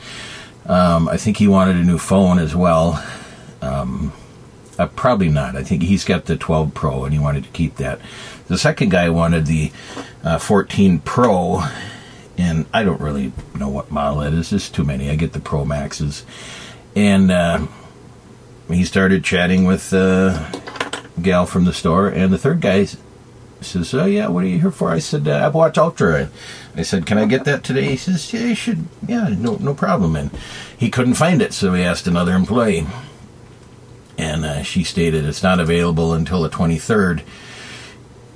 um, I think he wanted a new phone as well. Um, uh, probably not. I think he's got the 12 Pro and he wanted to keep that. The second guy wanted the uh, 14 Pro, and I don't really know what model it is. There's too many. I get the Pro Maxes. And uh, he started chatting with the gal from the store, and the third guy says, "Oh yeah, what are you here for?" I said, uh, "Apple Watch Ultra." I said, "Can I get that today?" He says, "Yeah, you should. Yeah, no, no problem." And he couldn't find it, so he asked another employee, and uh, she stated it's not available until the twenty third.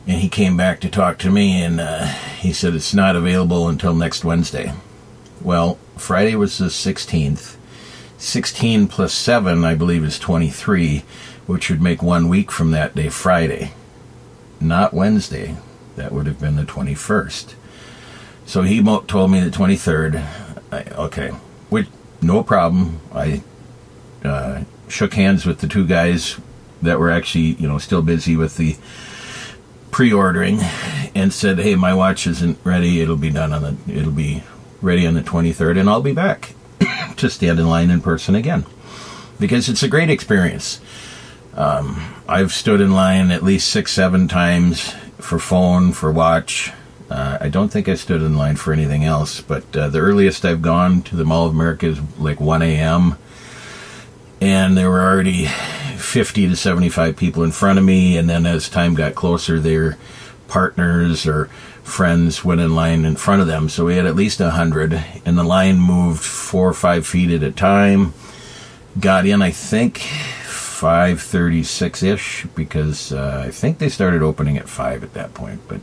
and he came back to talk to me, and uh, he said it's not available until next Wednesday. Well, Friday was the 16th. 16 plus 7, I believe, is 23, which would make one week from that day Friday, not Wednesday. That would have been the 21st. So he told me the 23rd. I, okay, which, no problem. I uh, shook hands with the two guys that were actually, you know, still busy with the pre-ordering and said, "Hey, my watch isn't ready. It'll be done on the it'll be ready on the 23rd and I'll be back to stand in line in person again." Because it's a great experience. Um, I've stood in line at least 6 7 times for phone, for watch. Uh, I don't think I stood in line for anything else, but uh, the earliest I've gone to the Mall of America is like 1 a.m. And there were already 50 to 75 people in front of me, and then as time got closer, their partners or friends went in line in front of them. So we had at least 100, and the line moved four or five feet at a time. Got in, I think, 5:36 ish, because uh, I think they started opening at five at that point, but.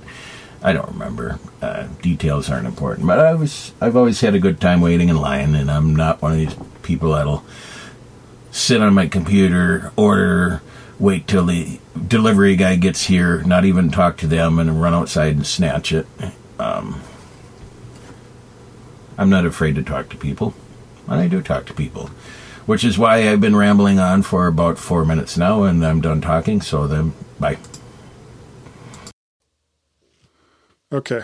I don't remember. Uh, details aren't important, but I was I've always had a good time waiting in line, and I'm not one of these people that'll sit on my computer, order, wait till the delivery guy gets here, not even talk to them, and run outside and snatch it. Um, I'm not afraid to talk to people, and I do talk to people, which is why I've been rambling on for about four minutes now, and I'm done talking. So then, bye. Okay.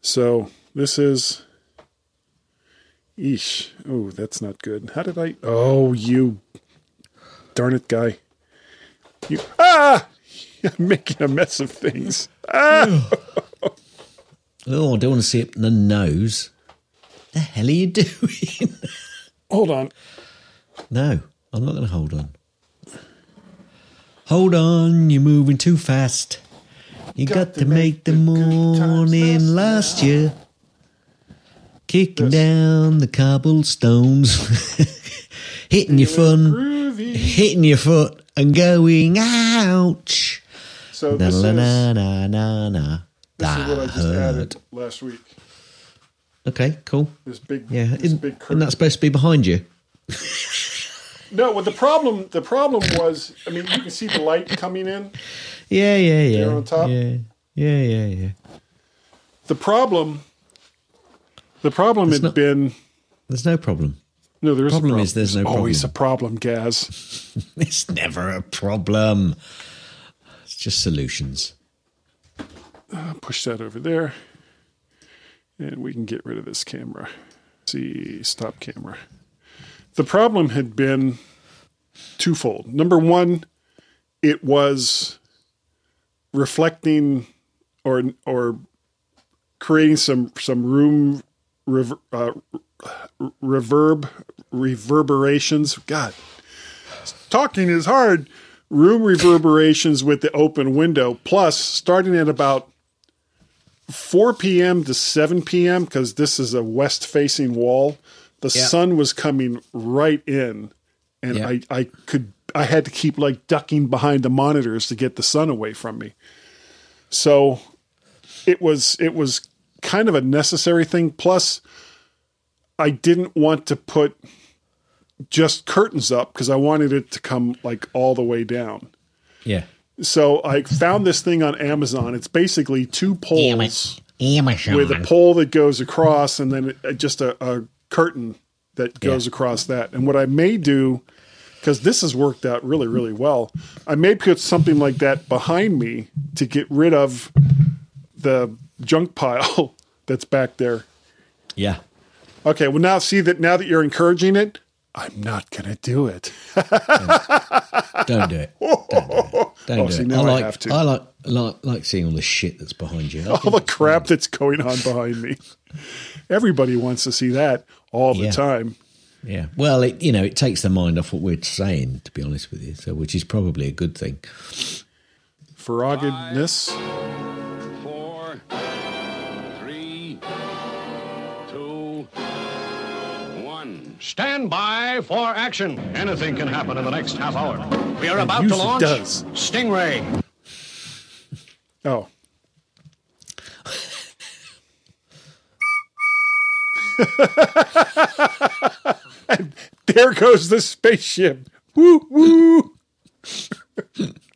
So this is. Eesh. Oh, that's not good. How did I. Oh, you. Darn it, guy. You. Ah! I'm making a mess of things. Ah! Oh, I don't want to see it in the nose. The hell are you doing? hold on. No, I'm not going to hold on. Hold on, you're moving too fast. You got, to, make, the morning last year. Kicking down the cobblestones, hitting your fun, hitting your foot, and going ouch. So na, this na, is- na, na, na. This is what I just hurt. added last week. Okay, cool. This big, Yeah, this isn't, big isn't that supposed to be behind you? No, well, the problem the problem was, I mean, you can see the light coming in. Yeah, yeah, yeah. There on top? Yeah, yeah, yeah, yeah. The problem, the problem had been There's no problem. no. There's problem a problem is there's no always problem. a problem, Gaz. It's never a problem. It's just solutions. Uh, push that over there, and we can get rid of this camera. see, stop camera. The problem had been twofold. Number one, it was reflecting or or creating some some room rever, uh, reverb reverberations. God, talking is hard. Room reverberations with the open window. Plus, starting at about 4 p.m. to 7 p.m. because this is a west facing wall. The Yeah. sun was coming right in, and Yeah. I I could I had to keep like ducking behind the monitors to get the sun away from me. So it was it was kind of a necessary thing. Plus, I didn't want to put just curtains up because I wanted it to come like all the way down. Yeah. So I found this thing on Amazon. It's basically two poles Amazon. with a pole that goes across and then just a, a curtain that goes across that. And what I may do, because this has worked out really, really well, I may put something like that behind me to get rid of the junk pile that's back there. Yeah. Okay, well now see that now that you're encouraging it, I'm not gonna do it. Don't do it. Don't do it. Don't Oh, do see, it. I I like, have to. I like, like, like seeing all the shit that's behind you. I all the crap that's going on behind me. Everybody wants to see that all the Yeah. time. Yeah. Well, it, you know, it takes the mind off what we're saying, to be honest with you. So, which is probably a good thing. Ferroggedness. Four, three, two, one. Stand by for action. Anything can happen in the next half hour. We are about to launch does. Stingray. Oh. there goes the spaceship. Woo woo.